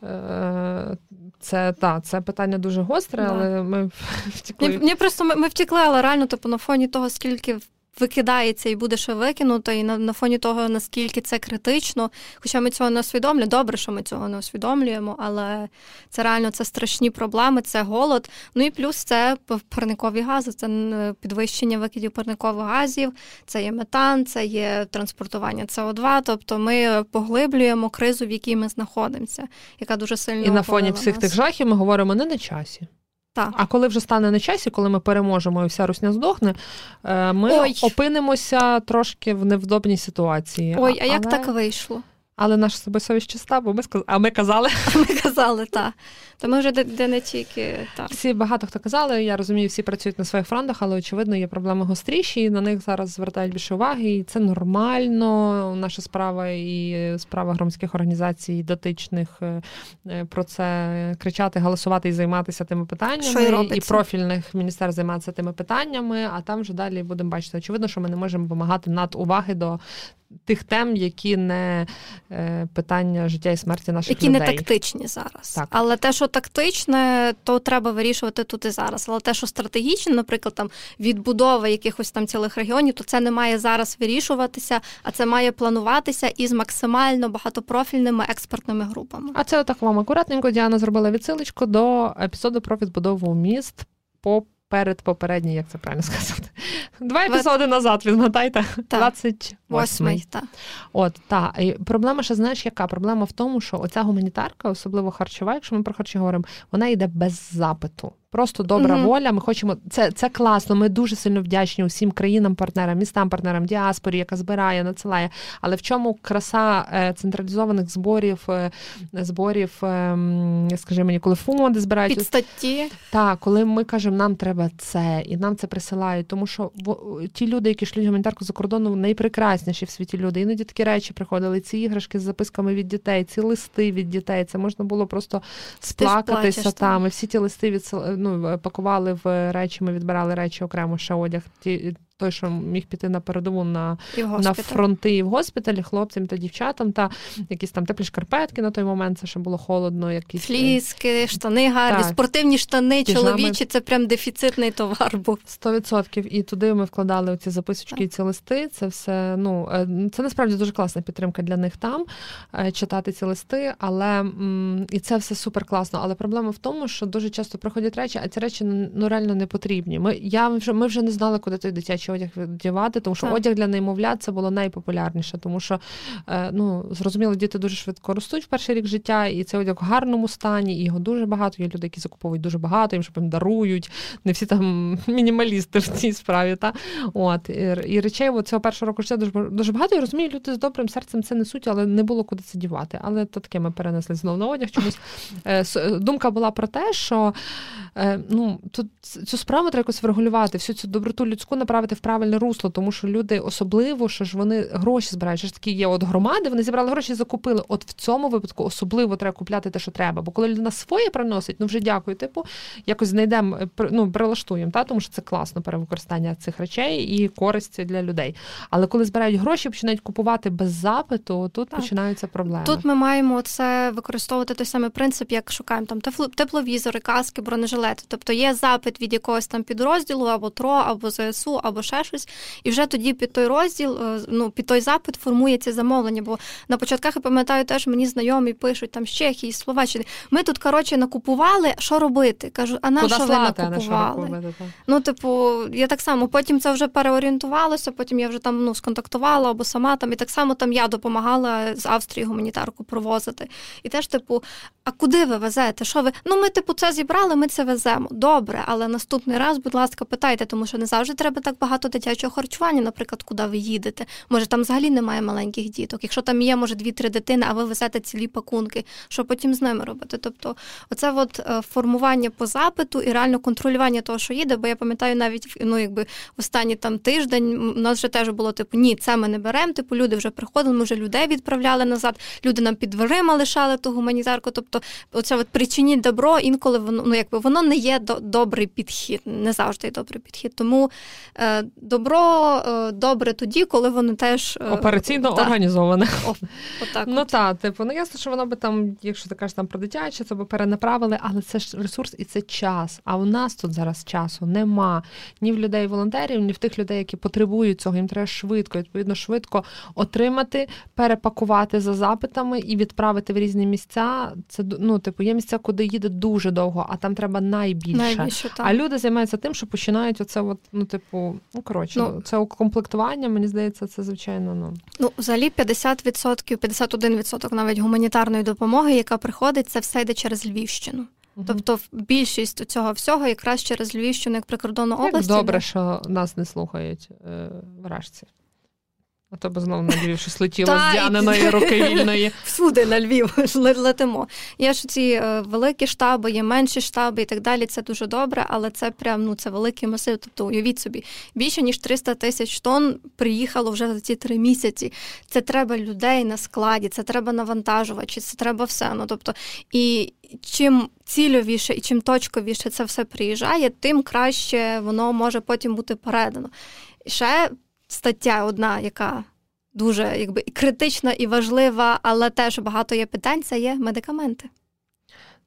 Так. Це та, це питання дуже гостре, да. але ми втекли. Мені просто ми, ми втекли, але реально типу, на фоні того, скільки викидається і буде ще викинуто, і на, на фоні того, наскільки це критично. Хоча ми цього не усвідомлюємо, добре, що ми цього не усвідомлюємо, але це реально це страшні проблеми, це голод. Ну і плюс це парникові гази, це підвищення викидів парникових газів, це є метан, це є транспортування СО2, Тобто ми поглиблюємо кризу, в якій ми знаходимося, яка дуже сильно і на фоні всіх нас. тих жахів ми говоримо не на часі. Так. А коли вже стане на часі, коли ми переможемо і вся русня здохне, е, ми Ой. опинимося трошки в невдобній ситуації. Ой, а як так вийшло? Але наша себе совість чиста, бо ми сказ... а ми казали. Ми казали, так. То ми вже де, де не тільки так. Всі багато хто казали, я розумію, всі працюють на своїх фронтах, але очевидно є проблеми гостріші, і на них зараз звертають більше уваги, і це нормально. Наша справа і справа громадських організацій дотичних е, е, про це кричати, голосувати і займатися тими питаннями. Що і, і профільних міністерств займатися тими питаннями. А там вже далі будемо бачити. Очевидно, що ми не можемо вимагати над уваги до тих тем, які не питання життя і смерті наших які людей. Які не тактичні зараз. Так. Але те, що тактичне, то треба вирішувати тут і зараз. Але те, що стратегічне, наприклад, там відбудова якихось там цілих регіонів, то це не має зараз вирішуватися, а це має плануватися із максимально багатопрофільними експертними групами. А це отак вам акуратненько Діана зробила відсилочку до епізоду про відбудову міст по перед попередній, як це правильно сказати. Два епізоди назад відмотайте. 28-й. Та. От, та. І проблема ще знаєш, яка? Проблема в тому, що оця гуманітарка, особливо харчова, якщо ми про харчі говоримо, вона йде без запиту. Просто добра mm воля. Ми хочемо це це класно. Ми дуже сильно вдячні усім країнам-партнерам, містам-партнерам, діаспорі, яка збирає, надсилає. Але в чому краса е, централізованих зборів, е, зборів, ем, скажи мені, коли фонди збирають Під статті? Так, коли ми кажемо, нам треба це, і нам це присилають, тому що ті люди, які шлють гуманітарку за кордону, найпрекрасніші в світі люди. Іноді такі речі приходили. Ці іграшки з записками від дітей, ці листи від дітей. Це можна було просто сплакатися там. І всі ті листи від ну, пакували в речі, ми відбирали речі окремо ще одяг. Ті той, що міг піти на передову на на фронти і в госпіталі, хлопцям та дівчатам, та якісь там теплі шкарпетки на той момент, це ще було холодно. якісь... Фліски, штани гарні, так. спортивні штани, Піжами. чоловічі, це прям дефіцитний товар був. Сто відсотків. І туди ми вкладали ці записочки і ці листи. Це все, ну, е, це насправді дуже класна підтримка для них там, е, читати ці листи, але і це все супер класно. Але проблема в тому, що дуже часто приходять речі, а ці речі ну реально не потрібні. Ми я вже ми вже не знали, куди той дитячий одяг вдівати, тому що так. одяг для немовлят це було найпопулярніше, тому що е, ну зрозуміло, діти дуже швидко ростуть в перший рік життя, і цей одяг в гарному стані, і його дуже багато. Є люди, які закуповують дуже багато, їм щоб їм дарують. Не всі там мінімалісти в цій справі. Та от і, і речей от цього першого року життя дуже дуже багато. Я розумію, люди з добрим серцем це несуть, але не було куди це дівати. Але то таке ми перенесли знову на одяг. Чомусь е, думка була про те, що е, ну тут цю справу треба якось врегулювати, всю цю доброту людську направити в правильне русло, тому що люди особливо, що ж вони гроші збирають. Що ж такі є от громади, вони зібрали гроші, закупили. От в цьому випадку особливо треба купляти те, що треба. Бо коли людина своє приносить, ну вже дякую, типу, якось знайдемо, ну прилаштуємо, та тому що це класно перевикористання цих речей і користь для людей. Але коли збирають гроші, починають купувати без запиту, тут так. починаються проблеми. Тут ми маємо це використовувати той самий принцип, як шукаємо там тепловізори, каски, бронежилети. Тобто є запит від якогось там підрозділу або ТРО, або ЗСУ, або ще щось, і вже тоді під той розділ, е, ну під той запит формується замовлення. Бо на початках я пам'ятаю, теж мені знайомі пишуть там з Чехії, з Словаччини. Ми тут коротше накупували, що робити? Кажу, а на що ви накупували? Ну, типу, я так само потім це вже переорієнтувалося. Потім я вже там ну сконтактувала або сама там, і так само там я допомагала з Австрії гуманітарку провозити. І теж, типу, а куди ви везете? Що ви? Ну, ми, типу, це зібрали, ми це веземо. Добре, але наступний раз, будь ласка, питайте, тому що не завжди треба так багато дитячого харчування, наприклад, куди ви їдете. Може, там взагалі немає маленьких діток. Якщо там є, може, дві-три дитини, а ви везете цілі пакунки, що потім з ними робити? Тобто, оце от е, формування по запиту і реально контролювання того, що їде, бо я пам'ятаю, навіть ну, якби в останній там тиждень у нас вже теж було типу, ні, це ми не беремо. Типу, люди вже приходили, ми вже людей відправляли назад, люди нам під дверима лишали ту гуманітарку. Тобто, оце от причиніть добро, інколи воно ну якби воно не є до, добрий підхід, не завжди добрий підхід. Тому е, добро е, добре тоді, коли воно теж е, операційно та, організоване. О, отак ну так, типу, ну ясно, що воно би там, якщо ти кажеш там про дитяче, то би перенаправили, але це ж ресурс і це час. А у нас тут зараз часу нема ні в людей-волонтерів, ні в тих людей, які потребують цього. Їм треба швидко, відповідно, швидко отримати, перепакувати за запитами і відправити в різні місця. Це ну, типу, є місця, куди їде дуже довго, а там треба найбільше. найбільше а люди займаються тим, що починають оце, от, ну, типу, ну коротше, ну, це укомплектування, мені здається, це звичайно. Ну ну взагалі 50%, 51% навіть гуманітарної допомоги, яка приходить, це все йде через Львівщину. Тобто більшість цього всього якраз через Львівщину, як прикордонну область. Добре, що нас не слухають е, вражці. То б знову на Львів щось летіло з Діаниної руки вільної. Всюди на Львів летимо. Є ж ці е, великі штаби, є менші штаби і так далі. Це дуже добре, але це прям ну це великий масив. Тобто уявіть собі, більше ніж 300 тисяч тонн приїхало вже за ці три місяці. Це треба людей на складі, це треба навантажувачі, це треба все. Ну тобто, і чим цільовіше і чим точковіше це все приїжджає, тим краще воно може потім бути передано. Ще стаття одна, яка дуже якби критична і важлива, але теж багато є питань, це є медикаменти.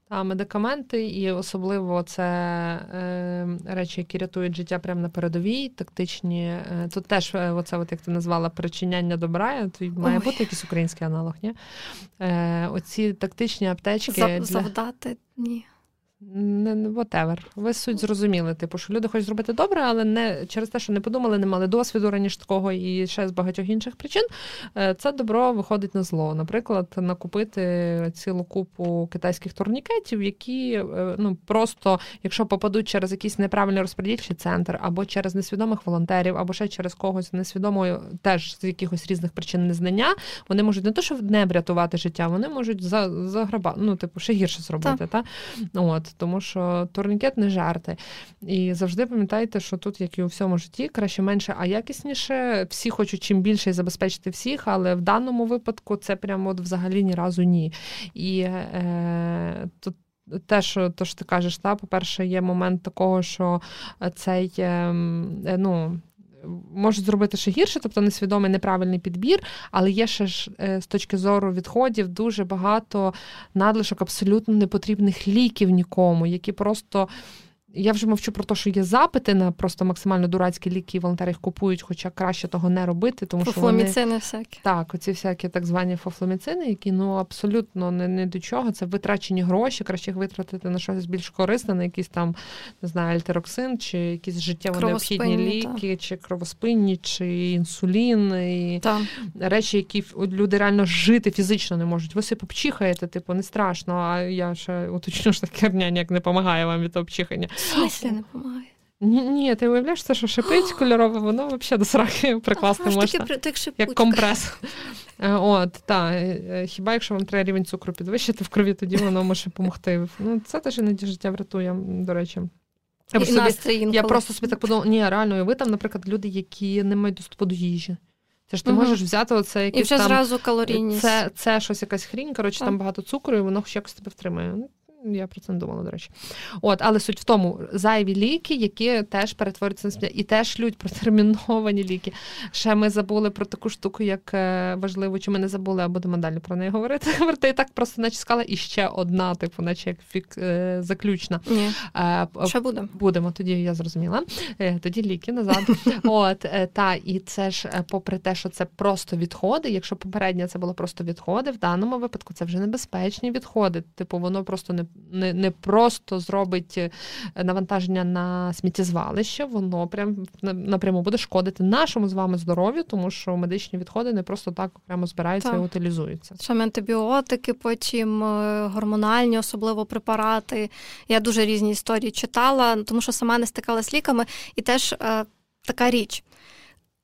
Та медикаменти, і особливо це е, речі, які рятують життя прямо на передовій, тактичні. Е, тут теж е, оце, от як ти назвала, причиняння добра. Тут має Ой. бути якийсь український аналог, ні? Е, Оці тактичні аптечки. Зав, Завдати ні. Не whatever. Ви суть зрозуміли. Типу, що люди хочуть зробити добре, але не через те, що не подумали, не мали досвіду раніше такого і ще з багатьох інших причин. Е, це добро виходить на зло. Наприклад, накупити цілу купу китайських турнікетів, які е, ну просто, якщо попадуть через якийсь неправильний розподільчий центр, або через несвідомих волонтерів, або ще через когось несвідомою, теж з якихось різних причин незнання, вони можуть не то, що не врятувати життя, вони можуть заграбати, ну типу ще гірше зробити. Та. От тому що турнікет не жарти. І завжди пам'ятайте, що тут, як і у всьому житті, краще менше, а якісніше. Всі хочуть чим більше забезпечити всіх, але в даному випадку це прямо от взагалі ні разу ні. І е, тут. Те, що то, що ти кажеш, та, по-перше, є момент такого, що цей ем, е, ну, можуть зробити ще гірше, тобто несвідомий неправильний підбір, але є ще ж е, з точки зору відходів дуже багато надлишок абсолютно непотрібних ліків нікому, які просто. Я вже мовчу про те, що є запити на просто максимально дурацькі ліки, і волонтери їх купують, хоча краще того не робити, тому що вони... всякі. Так, оці всякі так звані фофломіцини, які ну абсолютно не, не до чого. Це витрачені гроші, краще їх витратити на щось більш корисне, на якийсь там не знаю, альтероксин, чи якісь життєво необхідні ліки, так. чи кровоспинні, чи інсулін, і так. речі, які люди реально жити фізично не можуть. Ви собі попчихаєте, типу, не страшно. А я ще уточню, що таке ніяк не допомагає вам від обчихання. Смислі не допомагає? Ні, ні, ти уявляєш, це що шипить кольорове, воно взагалі до сраки прикласти можна. Таки, так як компрес. От, е, хіба якщо вам треба рівень цукру підвищити в крові, тоді воно може допомогти. Ну, Це теж іноді життя врятує, до речі. Я, і собі, я просто собі так подумала, ні, реально, ви там, наприклад, люди, які не мають доступу до їжі. Це ж ти угу. можеш взяти оце якесь І вже там... зразу калорійність. Це це щось якась хрінь, коротше, так. там багато цукру, і воно хоч якось тебе втримає. Я про це не думала, до речі. От, Але суть в тому, зайві ліки, які теж перетворюються на сміття, і теж шлють протерміновані ліки. Ще ми забули про таку штуку, як е, важливо, чи ми не забули, а будемо далі про неї говорити. Ти і так просто наче сказала, і ще одна, типу, наче як фік е, заключна. Ні. Е, Що буде? Будемо, тоді я зрозуміла. Тоді ліки назад. От, та, І це ж, попри те, що це просто відходи. Якщо попередньо це було просто відходи, в даному випадку це вже небезпечні відходи. Типу, воно просто не не не просто зробить е, навантаження на сміттєзвалище, воно прям напряму буде шкодити нашому з вами здоров'ю, тому що медичні відходи не просто так окремо збираються так. і утилізуються. Саме антибіотики, потім е, гормональні, особливо препарати. Я дуже різні історії читала, тому що сама не стикалася з ліками, і теж е, така річ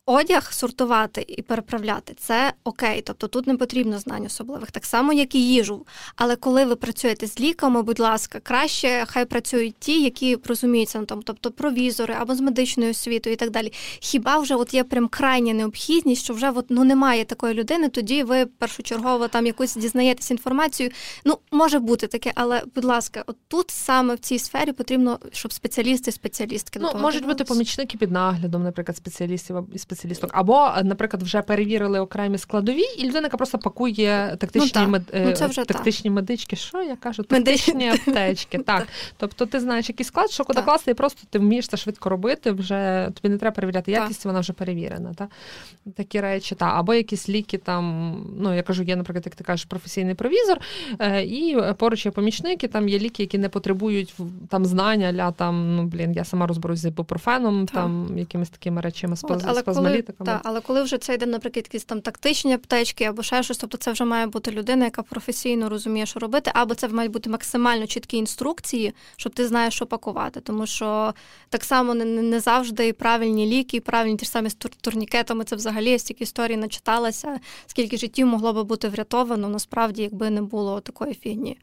одяг сортувати і переправляти це окей, тобто тут не потрібно знань особливих, так само, як і їжу. Але коли ви працюєте з ліками, будь ласка, краще хай працюють ті, які розуміються на тому, тобто провізори або з медичною освітою і так далі. Хіба вже от є прям крайня необхідність, що вже от, ну немає такої людини, тоді ви першочергово там якусь дізнаєтесь інформацію. Ну, може бути таке, але будь ласка, от тут саме в цій сфері потрібно, щоб спеціалісти, спеціалістки ну, можуть бути помічники під наглядом, наприклад, спеціалістів і спеціалістів спеціалісток. Або, наприклад, вже перевірили окремі складові, і людина яка просто пакує тактичні ну, мед... ну, це вже тактичні медички. Що я кажу? Тактичні аптечки. Так. Тобто ти знаєш який склад, що куди класти, і просто ти вмієш це швидко робити. Вже тобі не треба перевіряти якість, вона вже перевірена. Та? Такі речі, та. або якісь ліки там. Ну я кажу, є, наприклад, як ти кажеш, професійний провізор, е, і поруч є помічники. Там є ліки, які не потребують там знання, ля там ну блін, я сама розберусь з ібупрофеном, там якимись такими речами спазмолітиками аналітиками. Так, але коли вже це йде, наприклад, якісь там тактичні аптечки або ще щось, тобто це вже має бути людина, яка професійно розуміє, що робити, або це мають бути максимально чіткі інструкції, щоб ти знаєш, що пакувати. Тому що так само не, не завжди правильні ліки, і правильні ті ж самі з турнікетами. Це взагалі стільки історій начиталася, скільки життів могло би бути врятовано, насправді, якби не було такої фігні.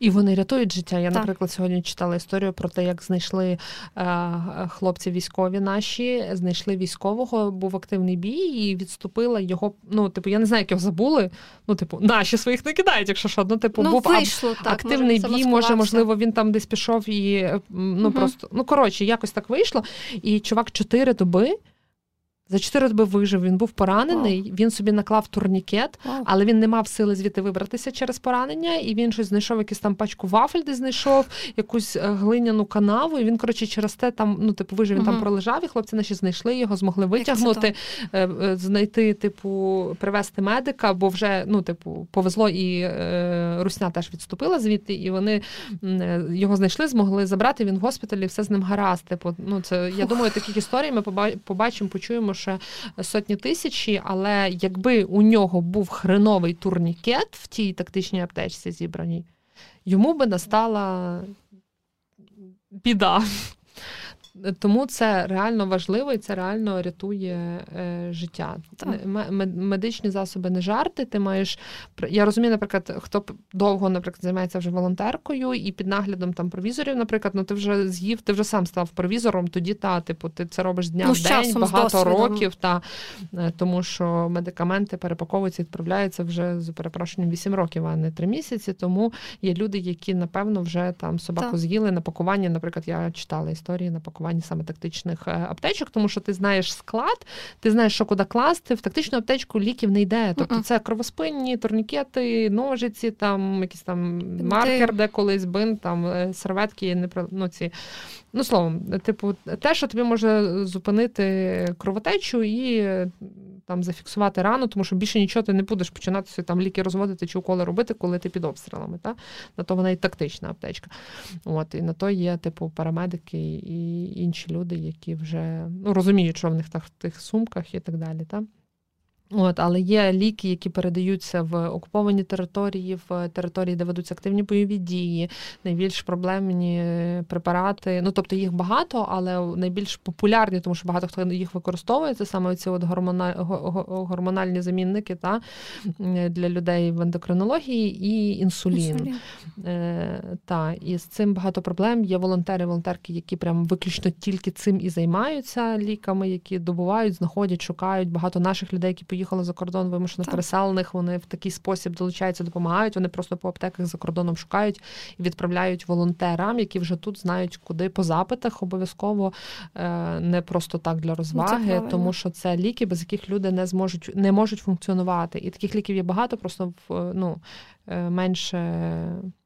І вони рятують життя. Я, так. наприклад, сьогодні читала історію про те, як знайшли е, хлопці військові наші, знайшли військового, був активний бій, і відступила його. Ну, типу, я не знаю, як його забули. Ну, типу, наші своїх не кидають, якщо що. Ну, типу, ну, був вийшло, так, активний може, бій. Може, можливо, він там десь пішов і ну угу. просто ну коротше, якось так вийшло. І чувак чотири доби. За чотири доби вижив, він був поранений, wow. він собі наклав турнікет, wow. але він не мав сили звідти вибратися через поранення, і він щось знайшов якусь там пачку вафель, де знайшов якусь е, глиняну канаву. І він, коротше, через те там, ну, типу, вижив, він uh-huh. там пролежав, і хлопці наші знайшли його, змогли витягнути, е, е, знайти, типу, привезти медика, бо вже ну, типу, повезло, і е, Русня теж відступила звідти, і вони його знайшли, змогли забрати. Він в госпіталі, все з ним гаразд. Типу, ну це я думаю, таких історій ми побачимо, почуємо ще сотні тисячі, але якби у нього був хреновий турнікет в тій тактичній аптечці зібраній, йому би настала біда. Тому це реально важливо і це реально рятує е, життя. Так. Медичні засоби не жарти. Ти маєш я розумію, наприклад, хто довго, наприклад, займається вже волонтеркою і під наглядом там провізорів, наприклад, ну ти вже з'їв, ти вже сам став провізором. Тоді та типу, ти це робиш з дня ну, в день, багато років, та е, тому що медикаменти перепаковуються, відправляються вже з перепрошенням 8 років, а не 3 місяці. Тому є люди, які напевно вже там собаку так. з'їли на пакування. Наприклад, я читала історії на пакування упакуванні саме тактичних е, аптечок, тому що ти знаєш склад, ти знаєш, що куди класти. В тактичну аптечку ліків не йде. Тобто це кровоспинні, турнікети, ножиці, там якісь там маркер, де колись бин, там серветки, не ну, ці. Ну, словом, типу, те, що тобі може зупинити кровотечу і там зафіксувати рану, тому що більше нічого ти не будеш починати там ліки розводити чи уколи робити, коли ти під обстрілами. Та? На то вона і тактична аптечка. От, І на то є, типу, парамедики і інші люди, які вже ну, розуміють, що в них так в тих сумках і так далі. Та? От, Але є ліки, які передаються в окуповані території, в території, де ведуться активні бойові дії, найбільш проблемні препарати. Ну тобто їх багато, але найбільш популярні, тому що багато хто їх використовує. Це саме ці от гормональні замінники та, для людей в ендокринології і інсулін. інсулін. Е, та, І з цим багато проблем. Є волонтери, волонтерки, які прям виключно тільки цим і займаються ліками, які добувають, знаходять, шукають багато наших людей, які поїхали за кордон вимушено так. переселених. Вони в такий спосіб долучаються, допомагають. Вони просто по аптеках за кордоном шукають і відправляють волонтерам, які вже тут знають, куди по запитах обов'язково е, не просто так для розваги, ну, тому що це ліки, без яких люди не зможуть не можуть функціонувати. І таких ліків є багато, просто в ну Е, менше,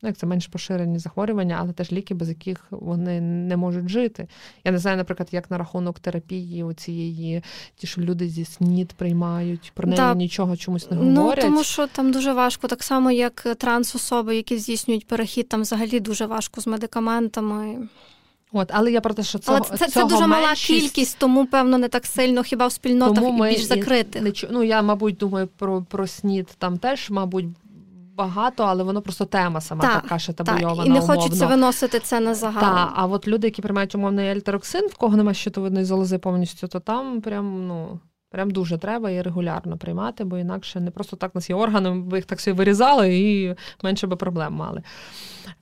ну як це менш поширені захворювання, але теж ліки, без яких вони не можуть жити. Я не знаю, наприклад, як на рахунок терапії у цієї, ті, що люди зі СНІД приймають, про неї да. нічого чомусь не ну, говорять. Ну тому що там дуже важко, так само як транс-особи, які здійснюють перехід, там взагалі дуже важко з медикаментами. От, але я про те, що цього, але це, це дуже мала кількість, тому певно не так сильно хіба в спільнотах тому ми більш закритих. Не, ну я, мабуть, думаю про про снід там теж, мабуть, багато, але воно просто тема сама та, така ще табуйована. Та, і не умовно. хочеться виносити це на загал. Так, а от люди, які приймають умовний ельтероксин, в кого немає щитовидної залози повністю, то там прям ну. Прям дуже треба і регулярно приймати, бо інакше не просто так у нас є органи, ви їх так собі вирізали і менше би проблем мали.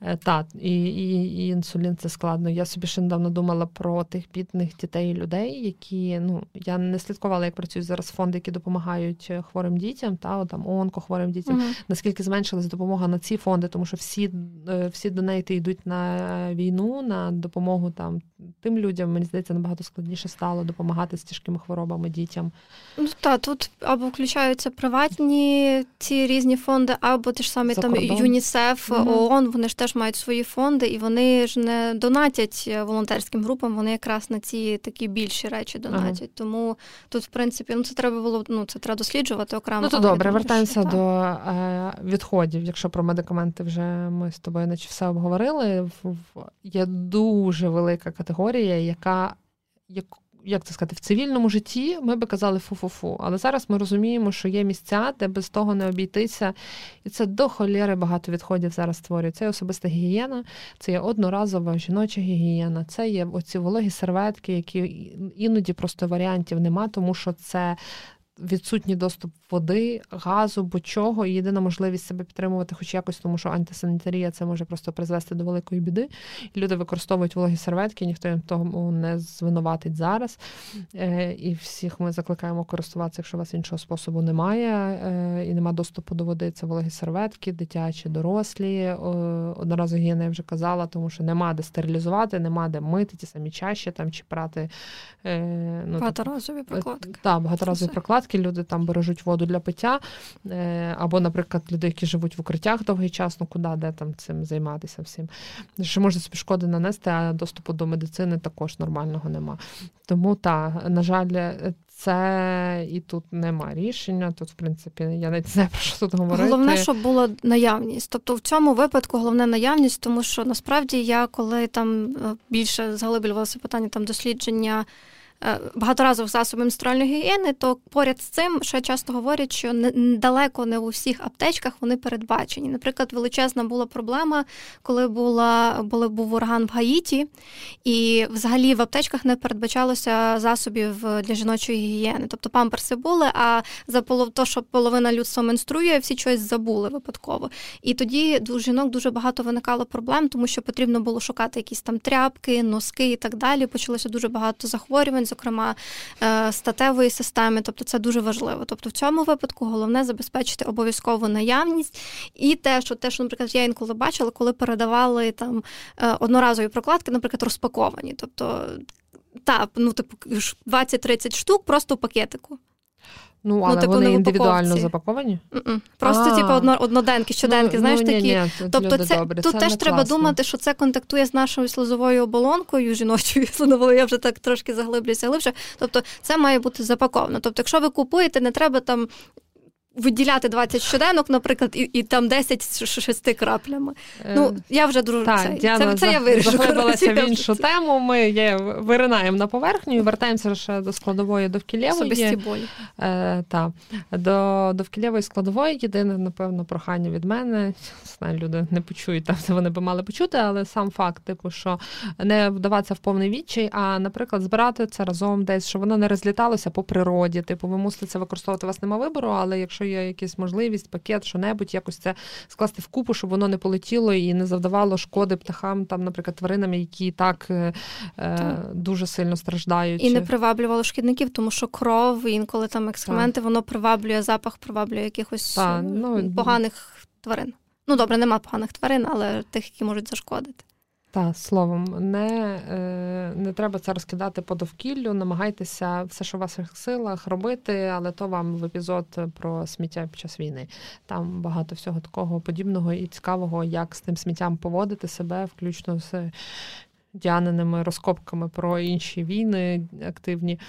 Е, так, і, і, і інсулін це складно. Я собі ще недавно думала про тих бідних дітей і людей, які ну я не слідкувала, як працюють зараз фонди, які допомагають е, хворим дітям, та там онкохворим дітям. uh Наскільки зменшилась допомога на ці фонди, тому що всі е, всі донейти йдуть на війну, на допомогу там тим людям. Мені здається, набагато складніше стало допомагати з тяжкими хворобами дітям. Ну так, тут або включаються приватні ці різні фонди, або ті ж самі там ЮНІСЕФ, uh ООН, вони ж теж мають свої фонди, і вони ж не донатять е, волонтерським групам, вони якраз на ці такі більші речі донатять. Ага. Тому тут, в принципі, ну це треба було ну це треба досліджувати окремо. Ну то добре, вертаємося до е, відходів. Якщо про медикаменти вже ми з тобою наче все обговорили. Є дуже велика категорія, яка яку як це сказати, в цивільному житті ми би казали фу-фу-фу. Але зараз ми розуміємо, що є місця, де без того не обійтися. І це до холєри багато відходів зараз створює. Це є особиста гігієна, це є одноразова жіноча гігієна, це є оці вологі серветки, які іноді просто варіантів нема, тому що це відсутній доступ води, газу, будь-чого. І єдина можливість себе підтримувати, хоч якось, тому що антисанітарія це може просто призвести до великої біди. І Люди використовують вологі серветки, ніхто їм того не звинуватить зараз. Е, і всіх ми закликаємо користуватися, якщо у вас іншого способу немає, е, і нема доступу до води. Це вологі серветки, дитячі, дорослі. Одноразово гігієна я вже казала, тому що нема де стерилізувати, нема де мити ті самі чаші там чи прати. Е, ну, Багаторазові прокладки. Так, багаторазові прокладки випадки люди там бережуть воду для пиття, е, або, наприклад, люди, які живуть в укриттях довгий час, ну куди, де там цим займатися всім. Що може собі шкоди нанести, а доступу до медицини також нормального нема. Тому так, на жаль, це і тут нема рішення. Тут, в принципі, я не знаю, про що тут говорити. Головне, щоб була наявність. Тобто в цьому випадку головне наявність, тому що насправді я коли там е, більше заглиблювалося питання там дослідження. Е, багаторазових засобів менструальної гігієни, то поряд з цим ще часто говорять, що далеко не у всіх аптечках вони передбачені. Наприклад, величезна була проблема, коли була були був ураган в Гаїті, і взагалі в аптечках не передбачалося засобів для жіночої гігієни. Тобто памперси були, а за то, що половина людства менструє, всі щось забули випадково. І тоді у жінок дуже багато виникало проблем, тому що потрібно було шукати якісь там тряпки, носки і так далі. Почалося дуже багато захворювань зокрема е, статевої системи, тобто це дуже важливо. Тобто, в цьому випадку головне забезпечити обов'язкову наявність і те, що те, що, наприклад, я інколи бачила, коли передавали там е, одноразові прокладки, наприклад, розпаковані. Тобто Та, ну типу 20-30 штук просто в пакетику. Ну, але ну, типу, вони індивідуально запаковані? Mm-mm. Просто, типу, одно, одноденки, щоденки, ну, знаєш ну, ні, такі. Ні, тобто, це добре. тут це теж треба класно. думати, що це контактує з нашою слизовою оболонкою, жіночою слизовою, я вже так трошки заглиблюся глибше. Тобто, це має бути запаковано. Тобто, якщо ви купуєте, не треба там виділяти 20 щоденок, наприклад, і і там 10 з 6 краплями. Ну, е, я вже дружу. Так, Діана це, це я вирішу. заглибилася в іншу тему. Ми є, виринаємо на поверхню і вертаємося ще до складової довкілєвої. Болі. Е, та. До довкілєвої складової єдине, напевно, прохання від мене. Знаю, люди не почують там, де вони би мали почути, але сам факт, типу, що не вдаватися в повний відчай, а, наприклад, збирати це разом десь, щоб воно не розліталося по природі. Типу, ви мусите це використовувати, у вас нема вибору, але якщо якщо є якась можливість, пакет, що-небудь, якось це скласти в купу, щоб воно не полетіло і не завдавало шкоди птахам, там, наприклад, тваринам, які так, е, дуже сильно страждають. І не приваблювало шкідників, тому що кров, інколи там екскременти, так. воно приваблює запах, приваблює якихось так, ну, поганих тварин. Ну добре, нема поганих тварин, але тих, які можуть зашкодити. Та словом, не е, не треба це розкидати по довкіллю, намагайтеся все, що в ваших силах робити, але то вам в епізод про сміття під час війни. Там багато всього такого подібного і цікавого, як з тим сміттям поводити себе, включно з діаниними розкопками про інші війни активні,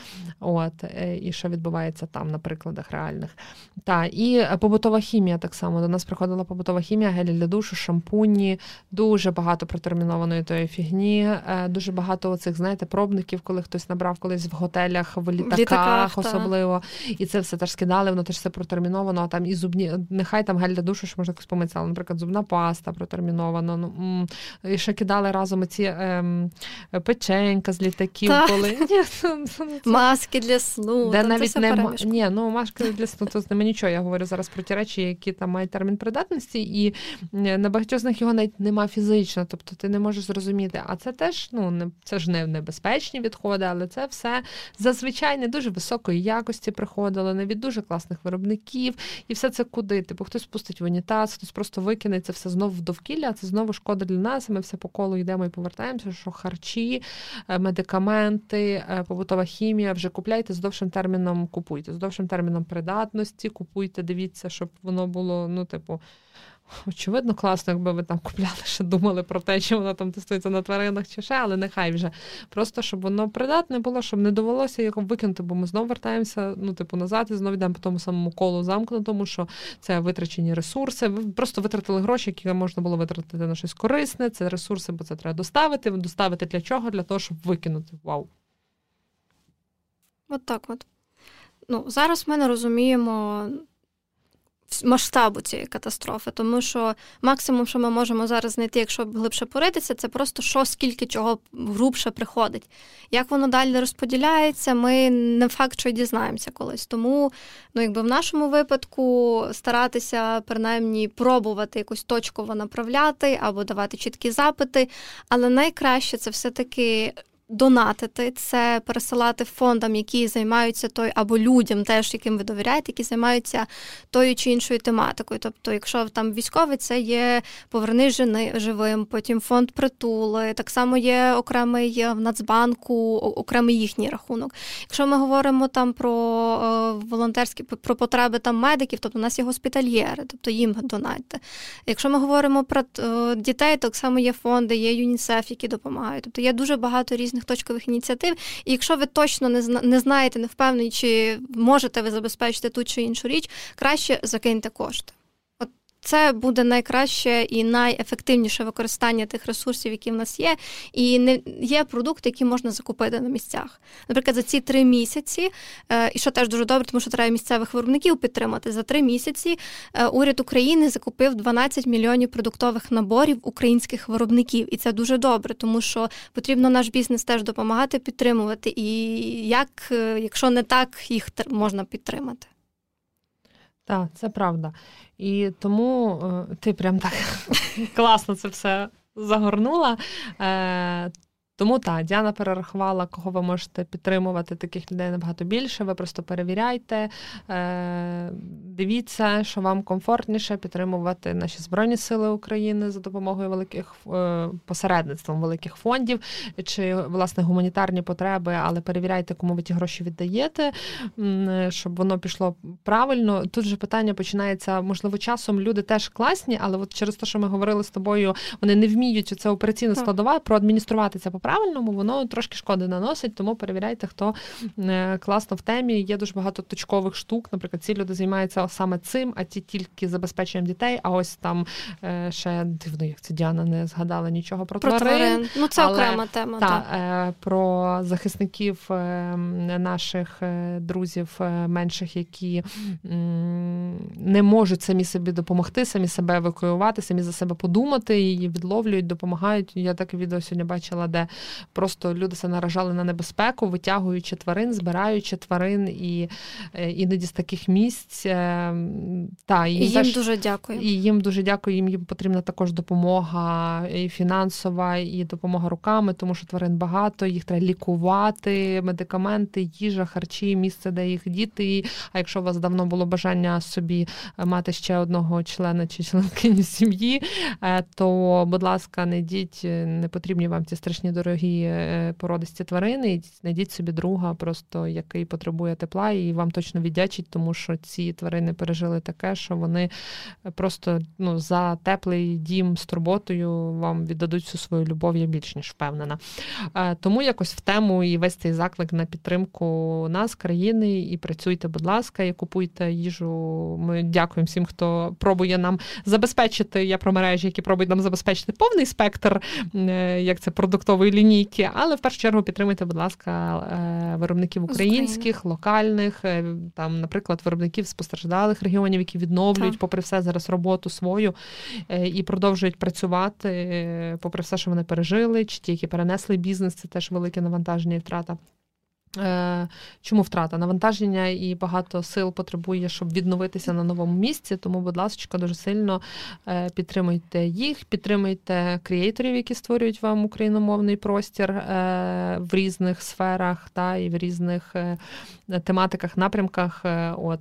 от, е, і що відбувається там на прикладах реальних. Та, І побутова хімія так само. До нас приходила побутова хімія, гелі для душу, шампуні, дуже багато протермінованої тої фігні, е, дуже багато оцих, знаєте, пробників, коли хтось набрав колись в готелях, в літаках, в літаках особливо. Та. І це все теж скидали, воно теж все протерміновано, а там і зубні, нехай там гель для душу, що можна якось помитися, але, наприклад, зубна паста протермінована. Ну, І ще кидали разом ці. Ем, печенька з літаків так. були. Ну, ну, маски для сну. Де навіть не Ні, ну маски для сну, то з ними нічого. Я говорю зараз про ті речі, які там мають термін придатності, і на багатьох з них його навіть нема фізично, тобто ти не можеш зрозуміти. А це теж ну не це ж не небезпечні відходи, але це все зазвичай не дуже високої якості приходило, не від дуже класних виробників, і все це куди? Типу хтось пустить в унітаз, хтось просто викине це все знову в довкілля. Це знову шкода для нас. і Ми все по колу йдемо і повертаємося що харчі, е, медикаменти, е, побутова хімія вже купляйте з довшим терміном, купуйте, з довшим терміном придатності, купуйте, дивіться, щоб воно було, ну, типу. Очевидно, класно, якби ви там купляли, ще думали про те, чи воно там тестується на тваринах чи ще, але нехай вже. Просто щоб воно придатне було, щоб не довелося його викинути, бо ми знову вертаємося ну, типу, назад і знову йдемо по тому самому колу замкнутому, що це витрачені ресурси. Ви просто витратили гроші, які можна було витратити на щось корисне. Це ресурси, бо це треба доставити. Доставити для чого? Для того, щоб викинути. Вау. От так от. Ну, Зараз ми не розуміємо масштабу цієї катастрофи, тому що максимум, що ми можемо зараз знайти, якщо глибше поритися, це просто що, скільки чого грубше приходить. Як воно далі розподіляється, ми не факт, що й дізнаємося колись. Тому, ну якби в нашому випадку старатися принаймні пробувати якусь точково направляти або давати чіткі запити, але найкраще це все-таки донатити, це пересилати фондам, які займаються той, або людям, теж яким ви довіряєте, які займаються тою чи іншою тематикою. Тобто, якщо там військовий, це є поверни жени живим, потім фонд притули, так само є окремий в Нацбанку, окремий їхній рахунок. Якщо ми говоримо там про е, волонтерські про потреби там медиків, тобто у нас є госпітальєри, тобто їм донатьте. Якщо ми говоримо про е, дітей, так само є фонди, є ЮНІСЕФ, які допомагають. Тобто є дуже багато різних різних точкових ініціатив. І якщо ви точно не не знаєте, не впевнені, чи можете ви забезпечити ту чи іншу річ, краще закиньте кошти це буде найкраще і найефективніше використання тих ресурсів, які в нас є. І не є продукти, які можна закупити на місцях. Наприклад, за ці три місяці, е, і що теж дуже добре, тому що треба місцевих виробників підтримати. За три місяці е, уряд України закупив 12 мільйонів продуктових наборів українських виробників, і це дуже добре, тому що потрібно наш бізнес теж допомагати підтримувати. І як, е, якщо не так, їх можна підтримати. Так, це правда. І тому е, ти прям так класно це все загорнула. Тому так, Діана перерахувала, кого ви можете підтримувати. Таких людей набагато більше. Ви просто перевіряйте, е, дивіться, що вам комфортніше підтримувати наші збройні сили України за допомогою великих е, посередництвом великих фондів чи власне гуманітарні потреби, але перевіряйте, кому ви ті гроші віддаєте, щоб воно пішло правильно. Тут же питання починається, можливо, часом люди теж класні, але от через те, що ми говорили з тобою, вони не вміють це операційна складова проадмініструвати це по правильному, воно трошки шкоди наносить, тому перевіряйте, хто е, класно в темі. Є дуже багато точкових штук. Наприклад, ці люди займаються саме цим, а ті тільки забезпеченням дітей. А ось там е, ще дивно, як це Діана не згадала нічого про, про тварин. тварин. Ну це але, окрема тема. Та, так. Е, про захисників наших друзів менших, які не можуть самі собі допомогти, самі себе евакуювати, самі за себе подумати, її відловлюють, допомагають. Я таке відео сьогодні бачила, де просто люди се наражали на небезпеку, витягуючи тварин, збираючи тварин і е, іноді з таких місць. Е, та, і їм теж, дуже дякую. І їм дуже дякую. Їм потрібна також допомога і фінансова, і допомога руками, тому що тварин багато, їх треба лікувати, медикаменти, їжа, харчі, місце, де їх діти. А якщо у вас давно було бажання собі мати ще одного члена чи членкині сім'ї, е, то, будь ласка, не йдіть, не потрібні вам ці страшні дорогі е, породисті тварини, і знайдіть собі друга, просто який потребує тепла, і вам точно віддячить, тому що ці тварини пережили таке, що вони просто ну, за теплий дім з турботою вам віддадуть всю свою любов, я більш ніж впевнена. Е, тому якось в тему і весь цей заклик на підтримку нас, країни, і працюйте, будь ласка, і купуйте їжу. Ми дякуємо всім, хто пробує нам забезпечити. Я про мережі, які пробують нам забезпечити повний спектр, е, як це продуктової лінійки, але в першу чергу підтримуйте, будь ласка, е, виробників українських, локальних, е, там, наприклад, виробників з постраждалих регіонів, які відновлюють, так. попри все, зараз роботу свою і продовжують працювати, попри все, що вони пережили, чи ті, які перенесли бізнес, це теж велике навантаження і втрата. Е, чому втрата навантаження і багато сил потребує, щоб відновитися на новому місці. Тому, будь ласка, дуже сильно е, підтримуйте їх, підтримуйте креаторів, які створюють вам україномовний простір е, в різних сферах та і в різних тематиках, напрямках. От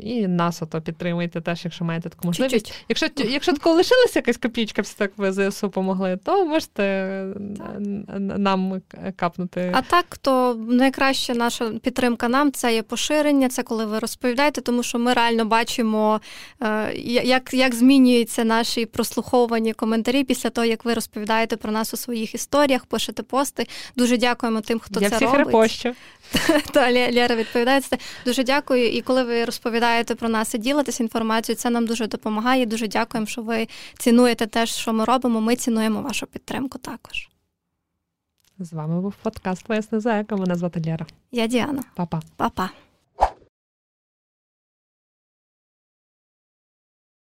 і нас ото підтримуйте теж, якщо маєте таку можливість. Чуть-чуть. Якщо якщо тако лишилася якась копійка, все так ви ЗСУ помогли, то можете так. нам капнути. А так то найкраща наша підтримка нам це є поширення, це коли ви розповідаєте, тому що ми реально бачимо, е, як як змінюються наші прослуховані коментарі після того, як ви розповідаєте про нас у своїх історіях, пишете пости. Дуже дякуємо тим, хто Я це всіх робить. репощу. Та Лєра відповідає це. Дуже дякую. І коли ви розповідаєте про нас і ділитесь інформацією, це нам дуже допомагає. Дуже дякуємо, що ви цінуєте те, що ми робимо. Ми цінуємо вашу підтримку також. З вами був подкаст Поясни за Мене звати Лера. Я Діана. Па-па. Па-па.